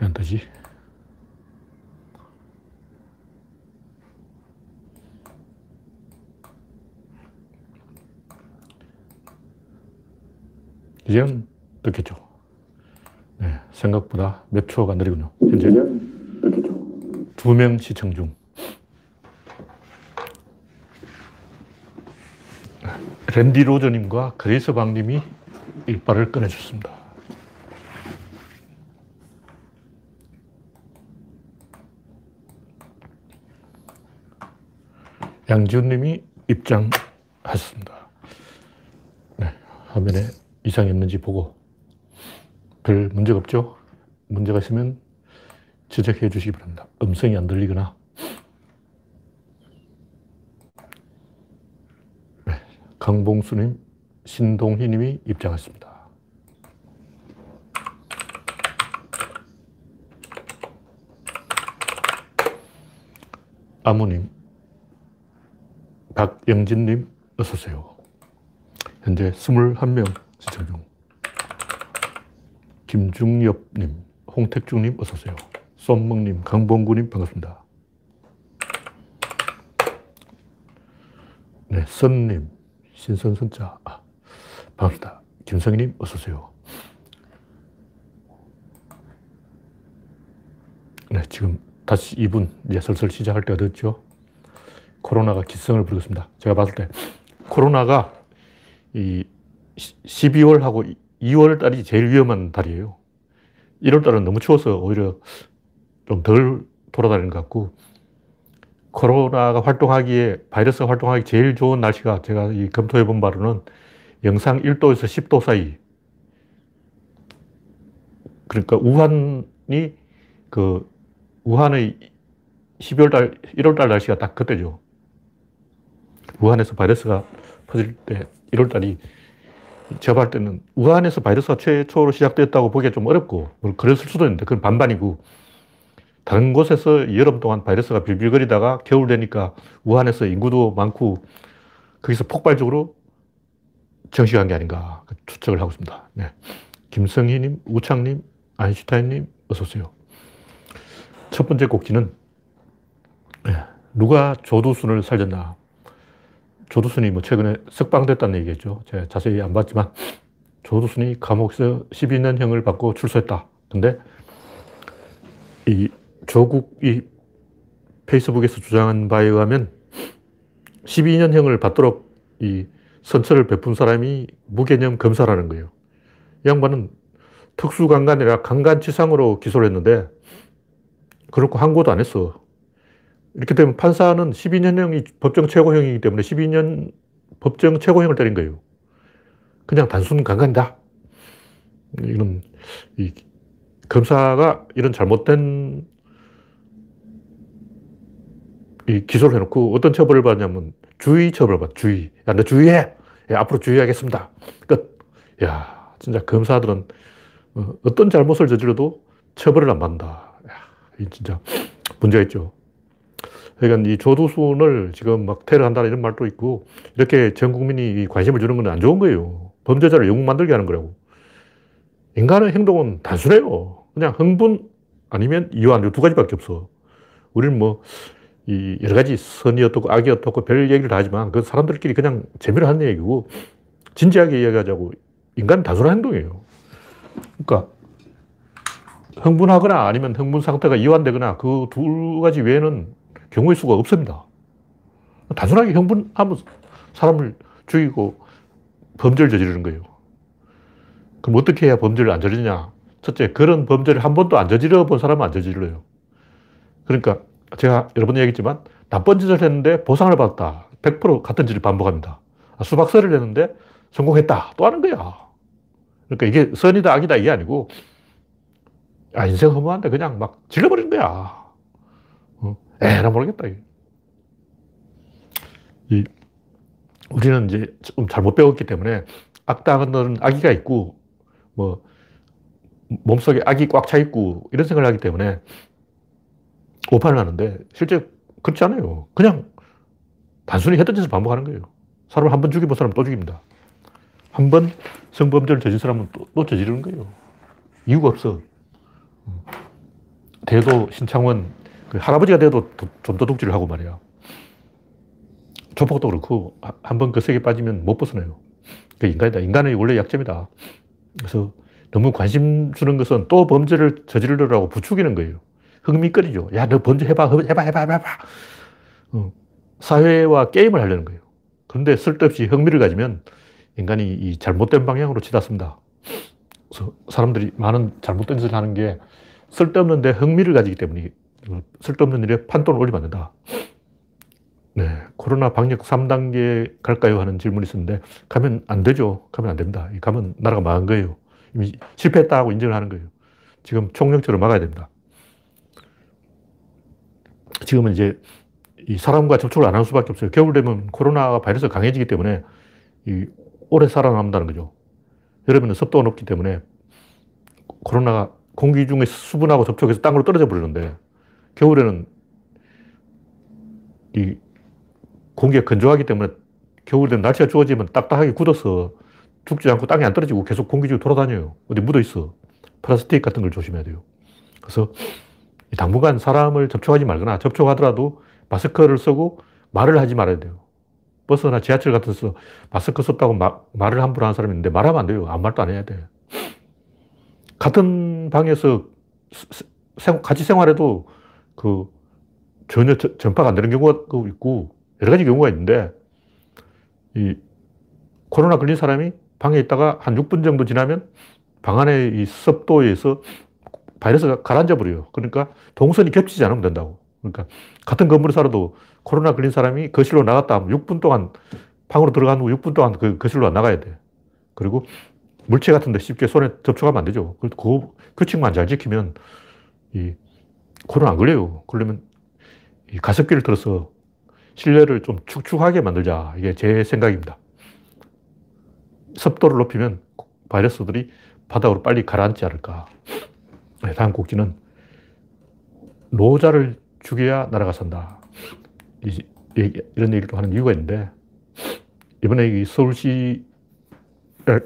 안 되지? 이제는 듣겠죠. 네, 생각보다 몇 초가 느리군요. 현재 두 명 시청 중. 랜디 로저님과 그레이스 방님이 일발을 꺼내줬습니다. 양지훈님이 입장하셨습니다. 네, 화면에 이상이 없는지 보고 별 문제가 없죠? 문제가 있으면 지적해 주시기 바랍니다. 음성이 안 들리거나 네, 강봉수님, 신동희님이 입장했습니다. 아무님, 박영진님, 어서오세요. 현재 21명 시청 중. 김중엽님, 홍택중님, 어서오세요. 쏨먹님, 강봉구님, 반갑습니다. 네, 선님, 신선선자, 아, 반갑습니다. 김성희님, 어서오세요. 네, 지금 다시 2분, 이제 슬슬 시작할 때가 됐죠. 코로나가 기승을 부리고 있습니다. 제가 봤을 때 코로나가 이 12월하고 2월 달이 제일 위험한 달이에요. 1월 달은 너무 추워서 오히려 좀 덜 돌아다니는 것 같고, 코로나가 활동하기에, 바이러스가 활동하기 제일 좋은 날씨가 제가 이 검토해 본 바로는 영상 1도에서 10도 사이. 그러니까 우한이 그, 우한의 12월 달, 1월 달 날씨가 딱 그때죠. 우한에서 바이러스가 퍼질 때 1월 달이 제가 볼 때는 우한에서 바이러스가 최초로 시작됐다고 보기가 좀 어렵고, 뭐 그랬을 수도 있는데, 그건 반반이고, 다른 곳에서 여름 동안 바이러스가 빌빌거리다가 겨울 되니까 우한에서 인구도 많고, 거기서 폭발적으로 정식한 게 아닌가 추측을 하고 있습니다. 네. 김성희님, 우창님, 아인슈타인님, 어서 오세요. 첫 번째 곡지는, 네. 누가 조두순을 살렸나. 조두순이 뭐 최근에 석방됐다는 얘기겠죠. 제가 자세히 안 봤지만 조두순이 감옥에서 12년형을 받고 출소했다. 근데 이 조국이 페이스북에서 주장한 바에 의하면 12년형을 받도록 이 선처를 베푼 사람이 무개념 검사라는 거예요. 이 양반은 특수강간이라 강간치상으로 기소를 했는데 그렇고 항고도 안 했어. 이렇게 되면 판사는 12년형이 법정 최고형이기 때문에 12년 법정 최고형을 때린 거예요. 그냥 단순 강간이다. 이런, 이, 검사가 이런 잘못된 이 기소를 해놓고 어떤 처벌을 받냐면 주의 처벌을 받, 주의. 야, 너 주의해! 야, 앞으로 주의하겠습니다. 끝. 야, 진짜 검사들은 어, 어떤 잘못을 저질러도 처벌을 안 받는다. 야, 진짜 문제가 있죠. 그러니까 이 조두순을 지금 막 테러한다는 이런 말도 있고, 이렇게 전 국민이 관심을 주는 건 안 좋은 거예요. 범죄자를 영웅 만들게 하는 거라고. 인간의 행동은 단순해요. 그냥 흥분 아니면 이완, 두 가지밖에 없어. 우리는 뭐, 이 여러 가지 선이 어떻고 악이 어떻고 별 얘기를 다 하지만 그 사람들끼리 그냥 재미로 하는 얘기고, 진지하게 이야기하자고 인간은 단순한 행동이에요. 그러니까, 흥분하거나 아니면 흥분 상태가 이완되거나 그 두 가지 외에는 경우의 수가 없습니다. 단순하게 흥분하면 사람을 죽이고 범죄를 저지르는 거예요. 그럼 어떻게 해야 범죄를 안 저지르냐? 첫째, 그런 범죄를 한 번도 안 저지러 본 사람은 안 저질러요. 그러니까 제가 여러 번 얘기했지만 나쁜 짓을 했는데 보상을 받았다. 100% 같은 짓을 반복합니다. 아, 수박설을 했는데 성공했다. 또 하는 거야. 그러니까 이게 선이다, 악이다, 이게 아니고, 아, 인생 허무한데 그냥 막 질러버리는 거야. 에나 모르겠다. 이, 우리는 이제 좀 잘못 배웠기 때문에 악당은 악의가 있고, 뭐, 몸속에 악이 꽉 차 있고, 이런 생각을 하기 때문에 오판을 하는데, 실제 그렇지 않아요. 그냥 단순히 했던 짓을 반복하는 거예요. 사람을 한 번 죽여본 사람은 또 죽입니다. 한 번 성범죄를 저진 사람은 또, 또 저지르는 거예요. 이유가 없어. 대도 신창원 그 할아버지가 돼도 좀 도둑질을 하고 말이야. 조폭도 그렇고 한 번 그 세계 빠지면 못 벗어나요. 그 인간이다. 인간의 원래 약점이다. 그래서 너무 관심 주는 것은 또 범죄를 저지르려고 부추기는 거예요. 흥미거리죠. 야, 너 범죄 해봐, 해봐, 해봐, 해봐. 어, 사회와 게임을 하려는 거예요. 그런데 쓸데없이 흥미를 가지면 인간이 이 잘못된 방향으로 치닫습니다. 그래서 사람들이 많은 잘못된 짓을 하는 게 쓸데없는데 흥미를 가지기 때문에 쓸데없는 일에 판돈을 올리면 안 된다. 네. 코로나 방역 3단계 갈까요? 하는 질문이 있었는데, 가면 안 되죠. 가면 안 됩니다. 가면 나라가 망한 거예요. 이미 실패했다고 인정을 하는 거예요. 지금 총력적으로 막아야 됩니다. 지금은 이제 이 사람과 접촉을 안 할 수밖에 없어요. 겨울 되면 코로나 바이러스가 강해지기 때문에 이 오래 살아남는다는 거죠. 여름에는 습도가 높기 때문에 코로나가 공기 중에 수분하고 접촉해서 땅으로 떨어져 버리는데 겨울에는 이 공기가 건조하기 때문에 겨울 되면 날씨가 추워지면 딱딱하게 굳어서 죽지 않고 땅에 안 떨어지고 계속 공기 중에 돌아다녀요. 어디 묻어 있어. 플라스틱 같은 걸 조심해야 돼요. 그래서 당분간 사람을 접촉하지 말거나 접촉하더라도 마스크를 쓰고 말을 하지 말아야 돼요. 버스나 지하철 같은 데서 마스크 썼다고 마, 말을 함부로 하는 사람이 있는데 말하면 안 돼요. 아무 말도 안 해야 돼. 같은 방에서 같이 생활해도 그 전혀 전파가 안 되는 경우가 있고 여러 가지 경우가 있는데 이 코로나 걸린 사람이 방에 있다가 한 6분 정도 지나면 방 안에 이 습도에 서 바이러스가 가라앉아 버려요. 그러니까 동선이 겹치지 않으면 된다고. 그러니까 같은 건물에 살아도 코로나 걸린 사람이 거실로 나갔다 하면 6분 동안 방으로 들어간 후 6분 동안 그 거실로 나가야 돼. 그리고 물체 같은 데 쉽게 손에 접촉하면 안 되죠. 그 규칙만 잘 지키면 이 코로나 안 걸려요. 그러면 이 가습기를 틀어서 실내를 좀 축축하게 만들자. 이게 제 생각입니다. 습도를 높이면 바이러스들이 바닥으로 빨리 가라앉지 않을까. 네, 다음 곡지는 노자를 죽여야 나라가 산다. 이 런 얘기를 하는 이유가 있는데, 이번에 서울시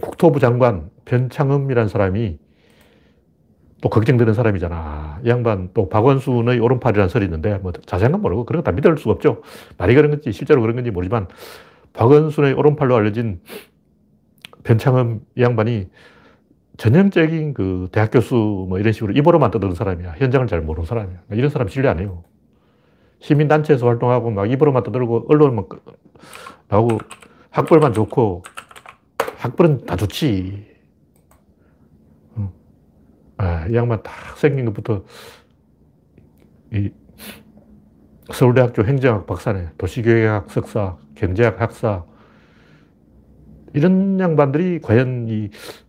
국토부 장관 변창흠이라는 사람이 또 걱정되는 사람이잖아. 이 양반 또 박원순의 오른팔이라는 설이 있는데 뭐 자세한 건 모르고 그런 거 다 믿을 수가 없죠. 말이 그런 건지 실제로 그런 건지 모르지만 박원순의 오른팔로 알려진 변창흠 이 양반이 전형적인 그 대학 교수 뭐 이런 식으로 입으로만 떠드는 사람이야. 현장을 잘 모르는 사람이야. 이런 사람 신뢰 안 해요. 시민단체에서 활동하고 막 입으로만 떠들고 언론만 나오고 학벌만 좋고 학벌은 다 좋지. 아, 이 양반 딱 생긴 것부터 이 서울대학교 행정학 박사네, 도시계획학 석사, 경제학 학사, 이런 양반들이 과연 이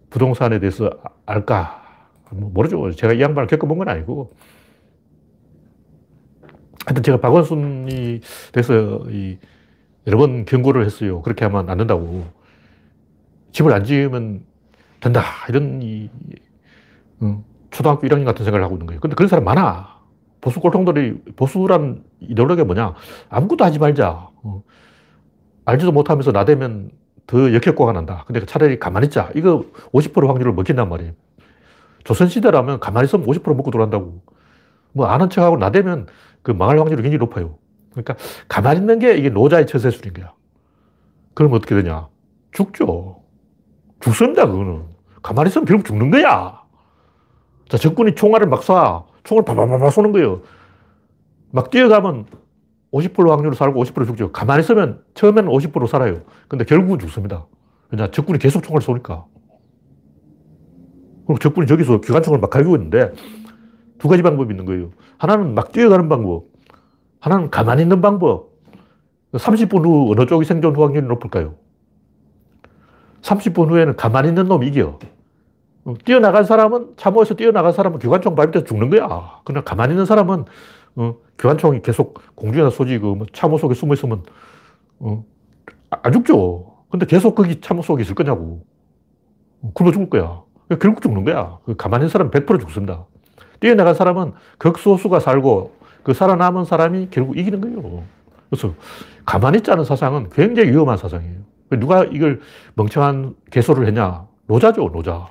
부동산에 대해서 알까? 뭐 모르죠. 제가 이 양반을 겪어본 건 아니고. 하여튼 제가 박원순이 돼서 이 여러 번 경고를 했어요. 그렇게 하면 안 된다고. 집을 안 지으면 된다. 이런 이 초등학교 1학년 같은 생각을 하고 있는 거예요. 근데 그런 사람 많아. 보수 꼴통들이, 보수란 이데올로기가 뭐냐? 아무것도 하지 말자. 어. 알지도 못하면서 나대면 더 역효과가 난다. 근데 차라리 가만히 있자. 이거 50% 확률을 먹힌단 말이에요. 조선시대라면 가만히 있으면 50% 먹고 돌아간다고. 뭐 아는 척하고 나대면 그 망할 확률이 굉장히 높아요. 그러니까 가만히 있는 게 이게 노자의 처세술인 거야. 그럼 어떻게 되냐? 죽죠. 죽습니다, 그거는. 가만히 있으면 결국 죽는 거야. 자, 적군이 총알을 막 쏴. 총을 바바바바 쏘는 거예요. 막 뛰어가면 50% 확률로 살고 50% 죽죠. 가만히 있으면 처음에는 50% 살아요. 근데 결국은 죽습니다. 왜냐, 적군이 계속 총을 쏘니까. 그럼 적군이 저기서 기관총을 막 갈기고 있는데 두 가지 방법이 있는 거예요. 하나는 막 뛰어가는 방법. 하나는 가만히 있는 방법. 30분 후 어느 쪽이 생존 확률이 높을까요? 30분 후에는 가만히 있는 놈이 이겨. 어, 뛰어나간 사람은, 참호에서 뛰어나간 사람은 교관총 밟을 죽는 거야. 그냥 가만히 있는 사람은, 어, 교관총이 계속 공중에다 쏘지고, 뭐 참호 속에 숨어 있으면, 어, 안 죽죠. 근데 계속 거기 참호 속에 있을 거냐고. 어, 굶어 죽을 거야. 결국 죽는 거야. 그 가만히 있는 사람은 100% 죽습니다. 뛰어나간 사람은 극소수가 살고, 그 살아남은 사람이 결국 이기는 거예요. 그래서 가만히 있자는 사상은 굉장히 위험한 사상이에요. 누가 이걸 멍청한 개소를 했냐? 노자죠, 노자.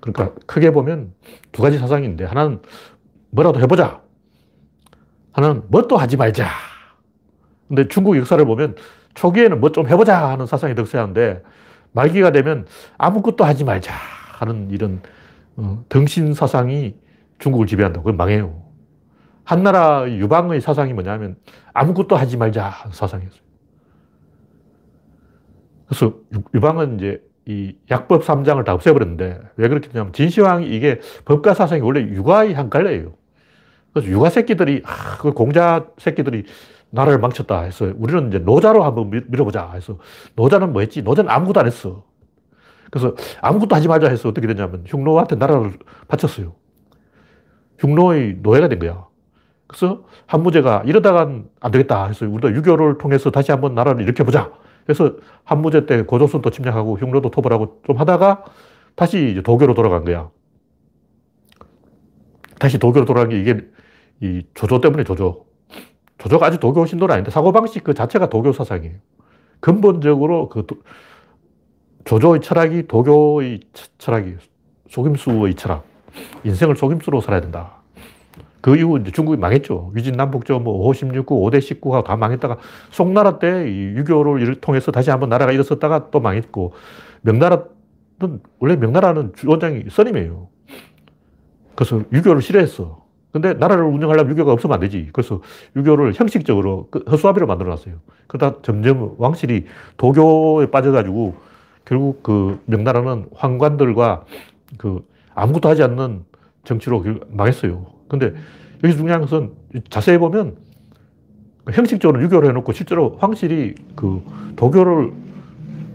그러니까 크게 보면 두 가지 사상인데 하나는 뭐라도 해보자. 하는 뭣도 하지 말자. 근데 중국 역사를 보면 초기에는 뭐 좀 해보자 하는 사상이 득세하는데 말기가 되면 아무것도 하지 말자 하는 이런 어, 등신 사상이 중국을 지배한다. 그건 망해요. 한나라 유방의 사상이 뭐냐면 아무것도 하지 말자 사상이었어요. 그래서 유방은 이제 이 약법 3장을 다 없애버렸는데 왜 그렇게 되냐면 진시황이 이게 법과 사상이 원래 육아의 한 갈래예요. 그래서 육아 새끼들이 아, 그 공자 새끼들이 나라를 망쳤다 해서 우리는 이제 노자로 한번 밀어보자 해서 노자는 뭐 했지? 노자는 아무것도 안 했어. 그래서 아무것도 하지 말자 해서 어떻게 됐냐면 흉노한테 나라를 바쳤어요. 흉노의 노예가 된 거야. 그래서 한무제가 이러다간 안 되겠다 해서 우리도 유교를 통해서 다시 한번 나라를 일으켜보자. 그래서 한무제 때 고조선도 침략하고 흉노도 토벌하고 좀 하다가 다시 도교로 돌아간 거야. 다시 도교로 돌아간 게 이게 이 조조 때문에 조조. 조조가 아주 도교 신도는 아닌데 사고방식 그 자체가 도교 사상이에요. 근본적으로 그 도, 조조의 철학이 도교의 철학이에요. 속임수의 철학. 인생을 속임수로 살아야 된다. 그 이후 중국이 망했죠. 위진남북조 뭐 5, 16구, 5대 19가 다 망했다가 송나라 때 유교를 통해서 다시 한번 나라가 일어섰다가 또 망했고 명나라는 원래 명나라는 주원장이 선임이에요. 그래서 유교를 싫어했어. 근데 나라를 운영하려면 유교가 없으면 안 되지. 그래서 유교를 형식적으로 그 허수아비로 만들어 놨어요. 그러다 점점 왕실이 도교에 빠져가지고 결국 그 명나라는 황관들과 그 아무것도 하지 않는 정치로 망했어요. 근데 여기 중요한 것은 자세히 보면 형식적으로 유교를 해놓고 실제로 황실이 그 도교를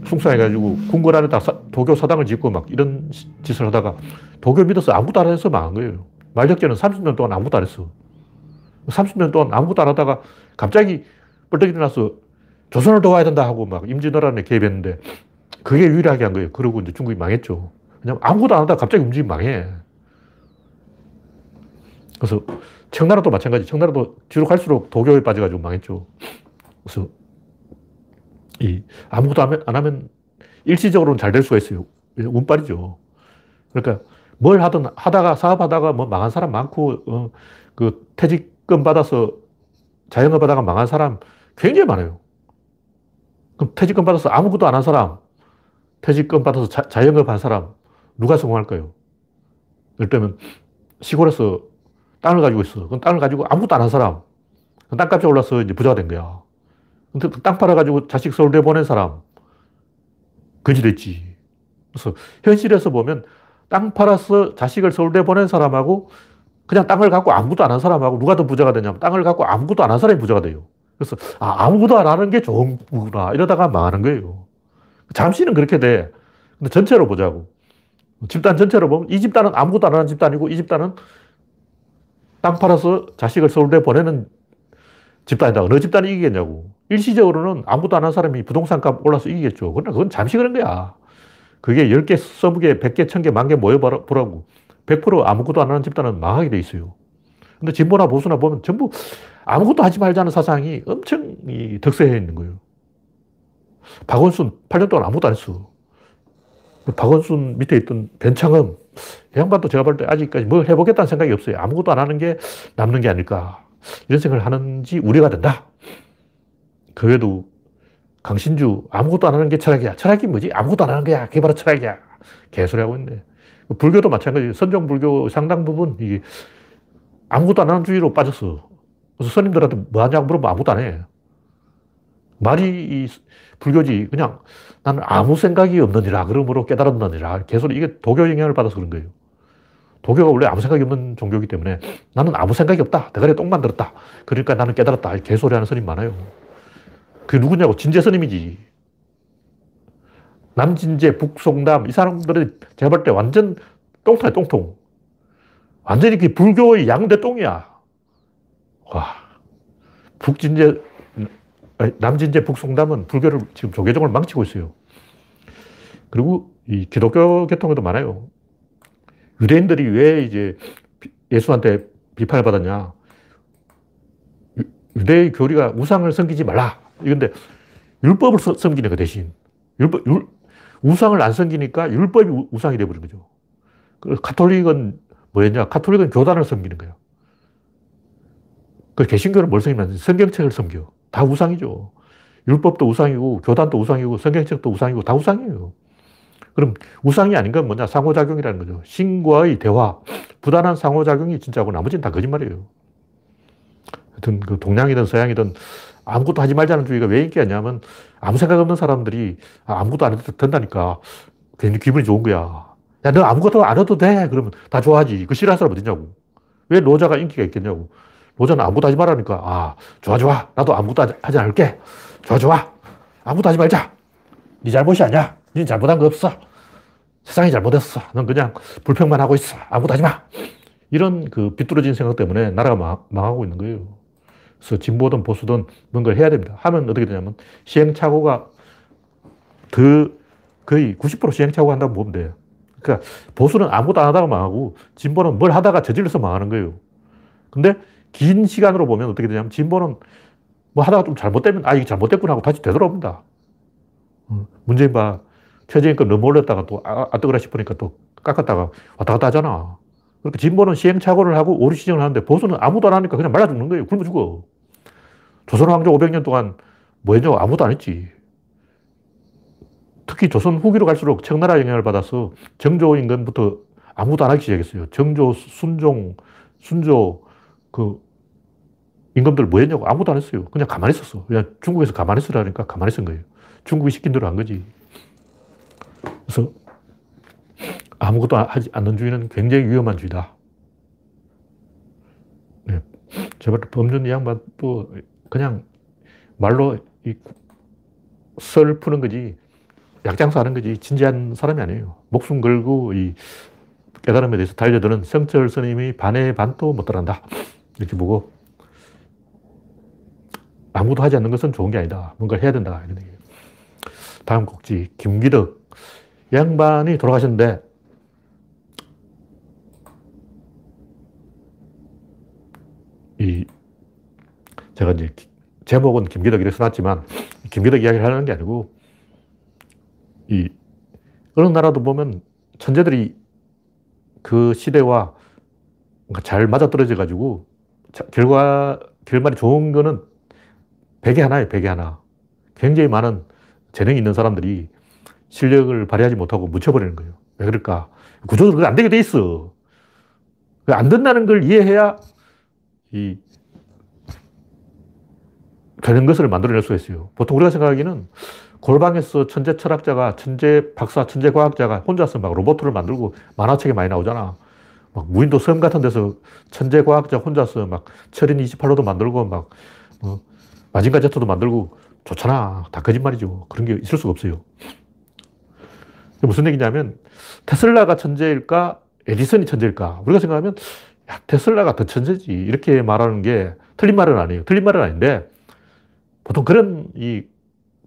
숭상해가지고 궁궐 안에다 도교 사당을 짓고 막 이런 짓을 하다가 도교 믿어서 아무것도 안 해서 망한 거예요. 말적제는 30년 동안 아무것도 안 했어. 30년 동안 아무것도 안 하다가 갑자기 뻘떡 일어나서 조선을 도와야 된다 하고 막 임진왜란에 개입했는데 그게 유일하게 한 거예요. 그러고 이제 중국이 망했죠. 왜냐면 아무것도 안 하다가 갑자기 움직이면 망해. 그래서 청나라도 마찬가지. 청나라도 뒤로 갈수록 도교에 빠져가지고 망했죠. 그래서 이 아무것도 안 하면 일시적으로는 잘 될 수가 있어요. 운빨이죠. 그러니까 뭘 하든 하다가 사업하다가 뭐 망한 사람 많고 어, 그 퇴직금 받아서 자영업 하다가 망한 사람 굉장히 많아요. 그럼 퇴직금 받아서 아무것도 안 한 사람, 퇴직금 받아서 자, 자영업 한 사람 누가 성공할까요? 예를 들면 시골에서 땅을 가지고 있어. 그럼 땅을 가지고 아무것도 안 한 사람. 땅값이 올라서 이제 부자가 된 거야. 근데 땅 팔아가지고 자식 서울대 보낸 사람. 거지 됐지. 그래서 현실에서 보면 땅 팔아서 자식을 서울대 보낸 사람하고 그냥 땅을 갖고 아무것도 안 한 사람하고 누가 더 부자가 되냐면 땅을 갖고 아무것도 안 한 사람이 부자가 돼요. 그래서 아, 아무것도 안 하는 게 좋은 거구나. 이러다가 망하는 거예요. 잠시는 그렇게 돼. 근데 전체로 보자고. 집단 전체로 보면 이 집단은 아무것도 안 하는 집단이고 이 집단은 땅 팔아서 자식을 서울대 보내는 집단이다. 어느 집단이 이기겠냐고. 일시적으로는 아무것도 안 한 사람이 부동산 값 올라서 이기겠죠. 그러나 그건 잠시 그런 거야. 그게 10개, 20개, 100개, 1000개, 만개 모여보라고 100% 아무것도 안 하는 집단은 망하게 돼 있어요. 근데 진보나 보수나 보면 전부 아무것도 하지 말자는 사상이 엄청 덕세해 있는 거예요. 박원순 8년 동안 아무것도 안 했어. 박원순 밑에 있던 변창흠, 양반도 제가 볼 때 아직까지 뭘 해보겠다는 생각이 없어요. 아무것도 안 하는 게 남는 게 아닐까. 이런 생각을 하는지 우려가 된다. 그 외에도 강신주 아무것도 안 하는 게 철학이야. 철학이 뭐지? 아무것도 안 하는 거야. 그게 바로 철학이야. 개소리 하고 있네. 불교도 마찬가지. 선종 불교 상당 부분 이 아무것도 안 하는 주의로 빠졌어. 그래서 스님들한테 뭐 하냐고 물어보면 아무것도 안 해. 말이 이 불교지. 그냥 나는 아무 생각이 없느니라. 그러므로 깨달았느니라. 개소리. 이게 도교 영향을 받아서 그런 거예요. 도교가 원래 아무 생각이 없는 종교이기 때문에 나는 아무 생각이 없다. 대가리에 똥 만들었다. 그러니까 나는 깨달았다. 개소리 하는 스님 많아요. 그게 누구냐고? 진재 스님이지. 남진재, 북송담, 이 사람들은 제가 볼 때 완전 똥통이야, 똥통. 완전히 그 불교의 양대 똥이야. 와. 북진재, 남진재, 북송담은 불교를 지금 조계종을 망치고 있어요. 그리고 이 기독교 계통에도 많아요. 유대인들이 왜 이제 예수한테 비판을 받았냐. 유대의 교리가 우상을 섬기지 말라. 이건데 율법을 섬기는 거 대신. 율법, 율, 우상을 안 섬기니까 율법이 우상이 되어버린 거죠. 그 카톨릭은 뭐였냐? 카톨릭은 교단을 섬기는 거예요. 그 개신교는 뭘 섬기면 성경책을 섬겨. 다 우상이죠. 율법도 우상이고, 교단도 우상이고, 성경책도 우상이고, 다 우상이에요. 그럼 우상이 아닌 건 뭐냐? 상호작용이라는 거죠. 신과의 대화, 부단한 상호작용이 진짜고 나머지는 다 거짓말이에요. 하여튼 그 동양이든 서양이든 아무것도 하지 말자는 주의가 왜 인기였냐면 아무 생각 없는 사람들이 아, 아무것도 안 해도 된다니까 괜히 기분이 좋은 거야. 야, 너 아무것도 안 해도 돼. 그러면 다 좋아하지. 그 싫어하는 사람 어딨냐고. 왜 노자가 인기가 있겠냐고. 노자는 아무것도 하지 말라니까. 아, 좋아, 좋아. 나도 아무것도 하지 않을게. 좋아, 좋아. 아무것도 하지 말자. 네 잘못이 아니야. 네 잘못한 거 없어. 세상이 잘못했어. 넌 그냥 불평만 하고 있어. 아무것도 하지 마. 이런 그 비뚤어진 생각 때문에 나라가 망하고 있는 거예요. 그래서 진보든 보수든 뭔가를 해야 됩니다. 하면 어떻게 되냐면 시행착오가 더 거의 90% 시행착오 한다고 보면 돼요. 그러니까 보수는 아무것도 안 하다가 망하고 진보는 뭘 하다가 저질러서 망하는 거예요. 근데 긴 시간으로 보면 어떻게 되냐면 진보는 뭐 하다가 좀 잘못되면 아, 이게 잘못됐구나 하고 다시 되돌아옵니다. 어, 문재인 봐. 최저임금 그 너무 올렸다가 또 아, 아 뜨거라 싶으니까 또 깎았다가 왔다 갔다 하잖아. 그러니까 진보는 시행착오를 하고 오리 시정을 하는데 보수는 아무도 안 하니까 그냥 말라 죽는 거예요. 굶어 죽어. 조선 왕조 500년 동안 뭐 했냐고 아무도 안 했지. 특히 조선 후기로 갈수록 청나라 영향을 받아서 정조 임금부터 아무도 안 하기 시작했어요. 정조, 순종, 순조, 그 임금들 뭐 했냐고 아무도 안 했어요. 그냥 가만히 있었어. 그냥 중국에서 가만히 있으라니까 가만히 있은 거예요. 중국이 시킨 대로 한 거지. 그래서 아무것도 하지 않는 주의는 굉장히 위험한 주의다. 네. 제발 범준 이 양반 또 그냥 말로 썰 푸는 거지 약장사 하는 거지 진지한 사람이 아니에요. 목숨 걸고 이 깨달음에 대해서 달려드는 성철 스님이 반의 반도 못 따라한다. 이렇게 보고 아무도 하지 않는 것은 좋은 게 아니다. 뭔가 해야 된다. 이런 얘기예요. 다음 곡지 김기덕 양반이 돌아가셨는데 이 제가 이제 제목은 김기덕 이렇게 써놨지만 김기덕 이야기를 하는 게 아니고 이 어느 나라도 보면 천재들이 그 시대와 잘 맞아떨어져 가지고 결과 결말이 좋은 거는 백에 하나예요, 백에 하나. 굉장히 많은 재능이 있는 사람들이 실력을 발휘하지 못하고 묻혀버리는 거예요. 왜 그럴까? 구조적으로 안 되게 돼 있어. 안 된다는 걸 이해해야 이 되는 것을 만들어낼 수가 있어요. 보통 우리가 생각하기는 골방에서 천재 철학자가, 천재 박사, 천재 과학자가 혼자서 막 로봇을 만들고 만화책에 많이 나오잖아. 막 무인도 섬 같은 데서 천재 과학자 혼자서 막 철인 28호도 만들고 막 뭐 마징가 제트도 만들고 좋잖아. 다 거짓말이죠. 그런 게 있을 수가 없어요. 무슨 얘기냐면 테슬라가 천재일까? 에디슨이 천재일까? 우리가 생각하면 야, 테슬라가 더 천재지. 이렇게 말하는 게 틀린 말은 아니에요. 틀린 말은 아닌데 보통 그런 이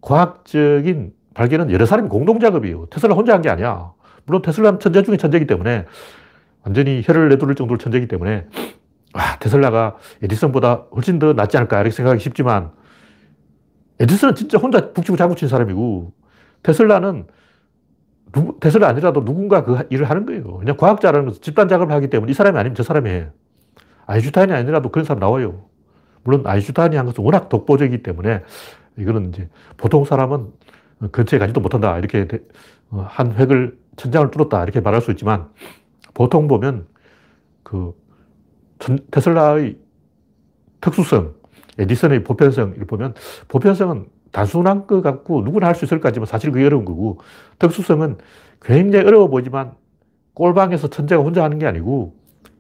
과학적인 발견은 여러 사람이 공동작업이에요. 테슬라 혼자 한 게 아니야. 물론 테슬라는 천재 중에 천재이기 때문에 완전히 혀를 내두를 정도로 천재이기 때문에 아, 테슬라가 에디슨보다 훨씬 더 낫지 않을까 이렇게 생각하기 쉽지만 에디슨은 진짜 혼자 북치고 장구친 사람이고 테슬라는 누, 테슬라 아니라도 누군가 그 일을 하는 거예요. 그냥 과학자라는 것은 집단 작업을 하기 때문에 이 사람이 아니면 저 사람이 해. 아인슈타인이 아니라도 그런 사람 나와요. 물론 아인슈타인이 한 것은 워낙 독보적이기 때문에 이거는 이제 보통 사람은 근처에 가지도 못한다. 이렇게 어, 한 획을 천장을 뚫었다. 이렇게 말할 수 있지만 보통 보면 그 테슬라의 특수성, 에디슨의 보편성을 보면 보편성은 단순한 것 같고 누구나 할 수 있을 것 같지만 사실 그게 어려운 거고 특수성은 굉장히 어려워 보이지만 꼴방에서 천재가 혼자 하는 게 아니고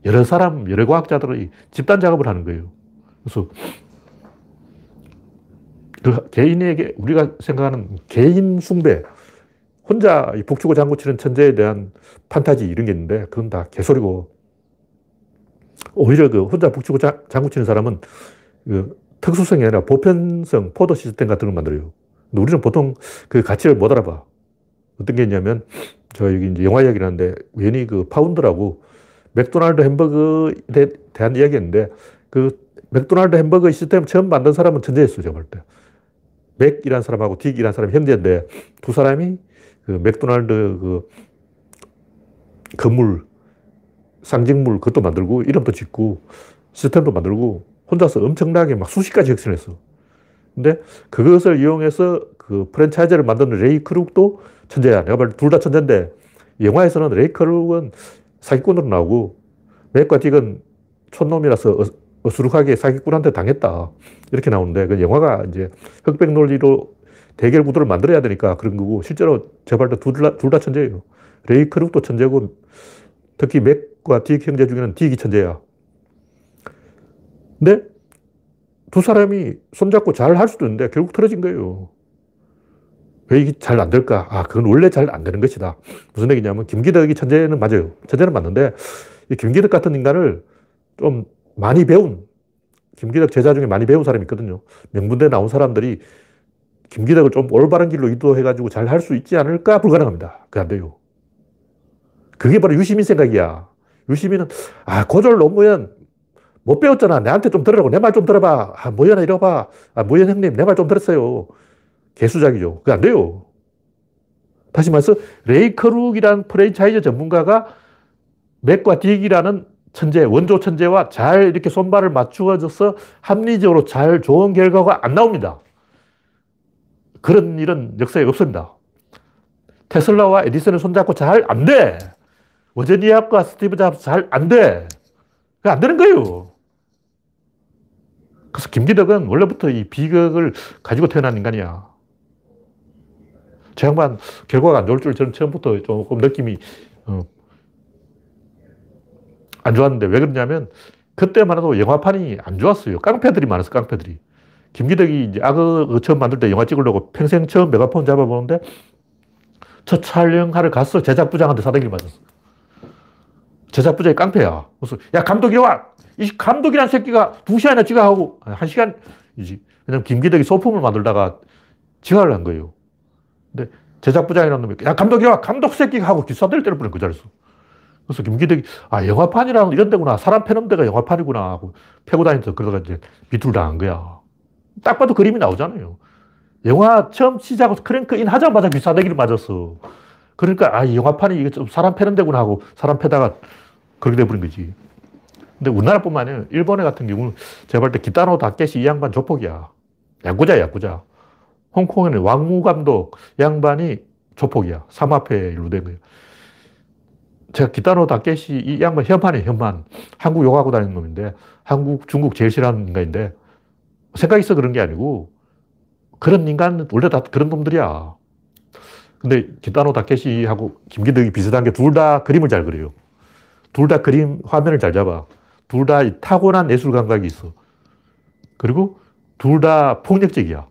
여러 사람, 여러 과학자들의 집단 작업을 하는 거예요. 그래서 그 개인에게 우리가 생각하는 개인 숭배, 혼자 북치고 장구 치는 천재에 대한 판타지 이런 게 있는데 그건 다 개소리고 오히려 그 혼자 북치고 장구 치는 사람은 그 특수성이 아니라 보편성, 포드 시스템 같은 걸 만들어요. 근데 우리는 보통 그 가치를 못 알아봐. 어떤 게 있냐면, 저 여기 이제 영화 이야기를 하는데, 괜히 그 파운더라고 맥도날드 햄버거에 대한 이야기였는데, 그 맥도날드 햄버거 시스템 처음 만든 사람은 천재였어요, 제가 볼 때. 맥이라는 사람하고 딕이라는 사람이 형제인데, 두 사람이 그 맥도날드 그 건물, 상징물 그것도 만들고, 이름도 짓고, 시스템도 만들고, 혼자서 엄청나게 막 수십 가지 혁신을 했어. 근데 그것을 이용해서 그 프랜차이즈를 만드는 레이 크룩도 천재야. 내가 볼 때 둘 다 천재인데 영화에서는 레이 크룩은 사기꾼으로 나오고 맥과 딕은 촌놈이라서 어수룩하게 사기꾼한테 당했다. 이렇게 나오는데 그 영화가 이제 흑백 논리로 대결 구도를 만들어야 되니까 그런 거고 실제로 제발 둘다 둘 천재예요. 레이 크룩도 천재고 특히 맥 과 딕 형제 중에는 딕이 천재야. 근데 두 사람이 손잡고 잘 할 수도 있는데 결국 틀어진 거예요. 왜 이게 잘 안 될까? 아, 그건 원래 잘 안 되는 것이다. 무슨 얘기냐면 김기덕이 천재는 맞아요. 천재는 맞는데 이 김기덕 같은 인간을 좀 많이 배운 김기덕 제자 중에 많이 배운 사람이 있거든요. 명문대 나온 사람들이 김기덕을 좀 올바른 길로 유도해가지고 잘 할 수 있지 않을까? 불가능합니다. 그안 돼요. 그게 바로 유시민 생각이야. 유시민은, 아, 고졸 노무현 못 배웠잖아. 내한테 좀 들으라고. 내 말 좀 들어봐. 아, 모현아, 이러봐. 아, 모현 형님, 내 말 좀 들었어요. 개수작이죠. 그게 안 돼요. 다시 말해서, 레이커룩이라는 프랜차이즈 전문가가 맥과 딕이라는 천재, 원조 천재와 잘 이렇게 손발을 맞추어져서 합리적으로 잘 좋은 결과가 안 나옵니다. 그런 일은 역사에 없습니다. 테슬라와 에디슨을 손잡고 잘 안 돼. 워저니악과 스티브 잡스 잘 안 돼. 안 되는 거예요. 그래서 김기덕은 원래부터 이 비극을 가지고 태어난 인간이야. 저 양반 결과가 안 좋을 줄 저는 처음부터 조금 느낌이 어, 안 좋았는데 왜 그러냐면 그때만 해도 영화판이 안 좋았어요. 깡패들이 많았어, 깡패들이. 김기덕이 이제 악어 처음 만들 때 영화 찍으려고 평생 처음 메가폰 잡아보는데 첫 촬영하러 갔어. 제작부장한테 사대기를 맞았어. 제작 부장이 깡패야. 그래서 야 감독이 와! 이 감독이란 새끼가 두 시간이나 지각하고, 한 시간이지. 왜냐면 김기덕이 소품을 만들다가 지각을 한 거예요. 근데 제작 부장이라는 놈이, 야, 감독이 와! 감독 새끼가 하고 기사들 때릴 뻔해, 그 자리에서. 그래서 김기덕이, 아, 영화판이라는 이런 데구나. 사람 패는 데가 영화판이구나. 하고 패고 다니면서 그러다가 이제 비tul 당한 거야. 딱 봐도 그림이 나오잖아요. 영화 처음 시작하고 크랭크인 하자마자 귀사대기를 맞았어. 그러니까, 아, 이 영화판이 이게 좀 사람 패는 데구나 하고 사람 패다가 그렇게 돼버린 거지. 근데 우리나라뿐만 아니라 일본에 같은 경우는 제가 볼 때 기타노 다케시 이 양반 조폭이야. 야구자, 야구자. 홍콩에는 왕무 감독 양반이 조폭이야. 삼합회 일로 된 거예요. 제가 기타노 다케시 이 양반 현판이에요, 현판. 한국 욕하고 다니는 놈인데, 한국, 중국 제일 싫어하는 인간인데, 생각 있어 그런 게 아니고, 그런 인간은 원래 다 그런 놈들이야. 근데 기타노 다케시하고 김기덕이 비슷한 게 둘 다 그림을 잘 그려요. 둘 다 그림 화면을 잘 잡아. 둘 다 타고난 예술 감각이 있어. 그리고 둘 다 폭력적이야.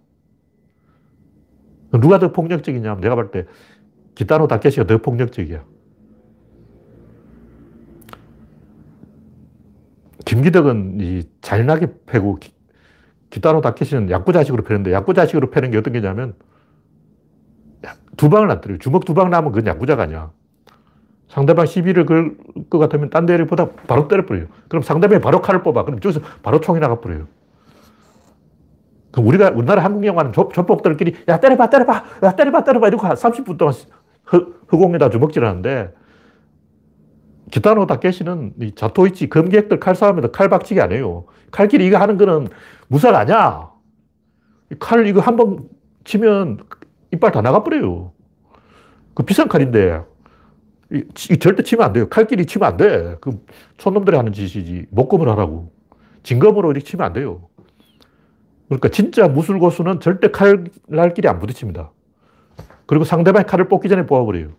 누가 더 폭력적이냐면 내가 볼 때 기타노 다케시가 더 폭력적이야. 김기덕은 이 잔인하게 패고 기타노 다케시는 약구자식으로 패는데 약구자식으로 패는 게 어떤 게냐면 두 방을 안 때려요. 주먹 두 방 나면 그건 약구자가 아니야. 상대방 시비를 걸 것 같으면 딴 데를 보다 바로 때려버려요. 그럼 상대방이 바로 칼을 뽑아. 그럼 저기서 바로 총이 나가버려요. 그럼 우리가, 우리나라 한국 영화는 조, 조폭들끼리, 야, 때려봐, 때려봐, 야, 때려봐, 때려봐. 이러고 30분 동안 허, 허공에다 주먹질 하는데, 기타노 다케시는 이 자토이치 검객들 칼싸움에도 칼박치기 안 해요. 칼끼리 이거 하는 거는 무사가 아니야. 칼 이거 한 번 치면 이빨 다 나가버려요. 그 비싼 칼인데, 이, 이 절대 치면 안 돼요. 칼끼리 치면 안 돼. 그 촌놈들이 하는 짓이지. 목검을 하라고. 진검으로 이렇게 치면 안 돼요. 그러니까 진짜 무술 고수는 절대 칼, 날끼리 안 부딪힙니다. 그리고 상대방이 칼을 뽑기 전에 뽑아버려요.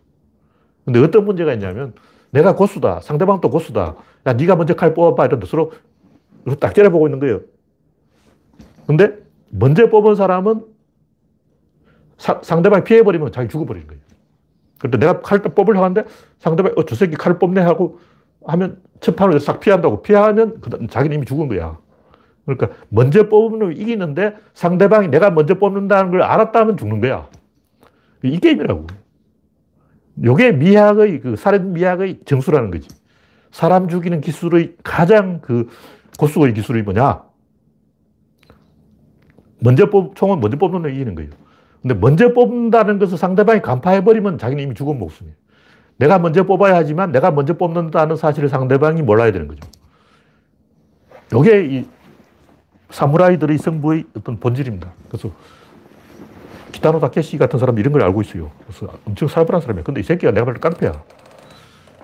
근데 어떤 문제가 있냐면 내가 고수다. 상대방도 고수다. 야, 네가 먼저 칼 뽑아봐. 이런데 서로 딱 째려보고 있는 거예요. 근데 먼저 뽑은 사람은 사, 상대방이 피해버리면 자기 죽어버리는 거예요. 그런데 내가 칼을 뽑으려고 하는데 상대방이 어, 저 새끼 칼을 뽑네 하고 하면 첫 판을 싹 피한다고 피하면 자기는 이미 죽은 거야. 그러니까 먼저 뽑으면 이기는데 상대방이 내가 먼저 뽑는다는 걸 알았다면 죽는 거야. 이 게임이라고. 요게 미학의, 그 살인 미학의 정수라는 거지. 사람 죽이는 기술의 가장 그 고수의 기술이 뭐냐? 먼저 뽑, 총은 먼저 뽑는 이기는 거예요. 근데 먼저 뽑는다는 것을 상대방이 간파해버리면 자기는 이미 죽은 목숨이에요. 내가 먼저 뽑아야 하지만 내가 먼저 뽑는다는 사실을 상대방이 몰라야 되는 거죠. 요게 이 사무라이들의 성부의 어떤 본질입니다. 그래서 기타노 다케시 같은 사람 이런 걸 알고 있어요. 그래서 엄청 살벌한 사람이야. 근데 이 새끼가 내가 볼때 깡패야.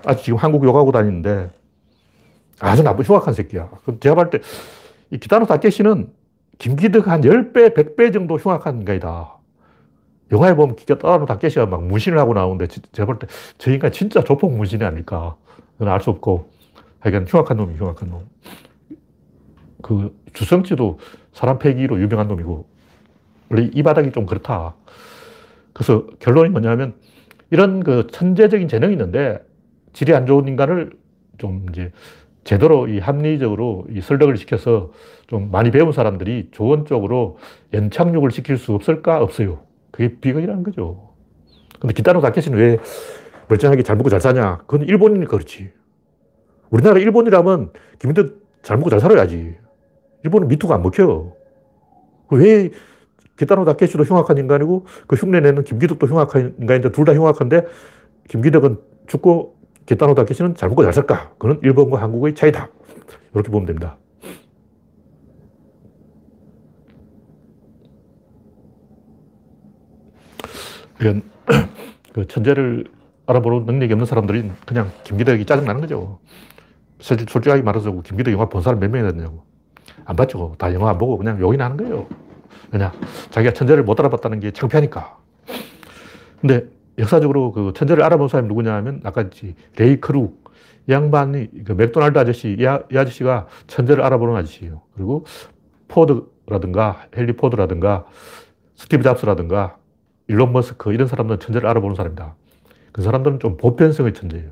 아직 지금 한국 욕하고 다니는데 아주 나쁜 흉악한 새끼야. 그럼 제가 볼 때 이 기타노 다케시는 김기덕 한 10배, 100배 정도 흉악한 인간이다. 영화에 보면 기타노 다케시가 막 문신을 하고 나오는데 제가 볼 때 저 인간 진짜 조폭 문신이 아닐까. 그건 알 수 없고 하여간 흉악한 놈이 흉악한 놈. 그 주성치도 사람 패기로 유명한 놈이고 원래 이 바닥이 좀 그렇다. 그래서 결론이 뭐냐면 이런 그 천재적인 재능이 있는데 질이 안 좋은 인간을 좀 이제 제대로 이 합리적으로 이 설득을 시켜서 좀 많이 배운 사람들이 좋은 쪽으로 연착륙을 시킬 수 없을까? 없어요. 그게 비극이라는 거죠. 근데 기타노 다케시는 왜 멀쩡하게 잘 먹고 잘 사냐? 그건 일본이니까 그렇지. 우리나라 일본이라면 김민덕 잘 먹고 잘 살아야지. 일본은 미투가 안 먹혀. 왜 기타노 다케시도 흉악한 인간이고 그 흉내내는 김기덕도 흉악한 인간인데 둘 다 흉악한데 김기덕은 죽고 기타노 다케시는 잘 먹고 잘 살까? 그건 일본과 한국의 차이다. 이렇게 보면 됩니다. 이건 그 천재를 알아보는 능력이 없는 사람들이 그냥 김기덕이 짜증나는 거죠. 솔직하게 말해서 김기덕 영화 본 사람 몇 명이 됐냐고. 안 봤죠. 다 영화 안 보고 그냥 욕이나 하는 거예요. 그냥 자기가 천재를 못 알아봤다는 게 창피하니까. 근데 역사적으로 그 천재를 알아본 사람이 누구냐 하면 아까 레이 크룩. 이 양반이 그 맥도날드 아저씨, 이, 아, 이 아 저씨가 천재를 알아보는 아저씨예요. 그리고 포드라든가 헨리 포드라든가 스티브 잡스라든가 일론 머스크 이런 사람들은 천재를 알아보는 사람입니다. 그 사람들은 좀 보편성의 천재예요.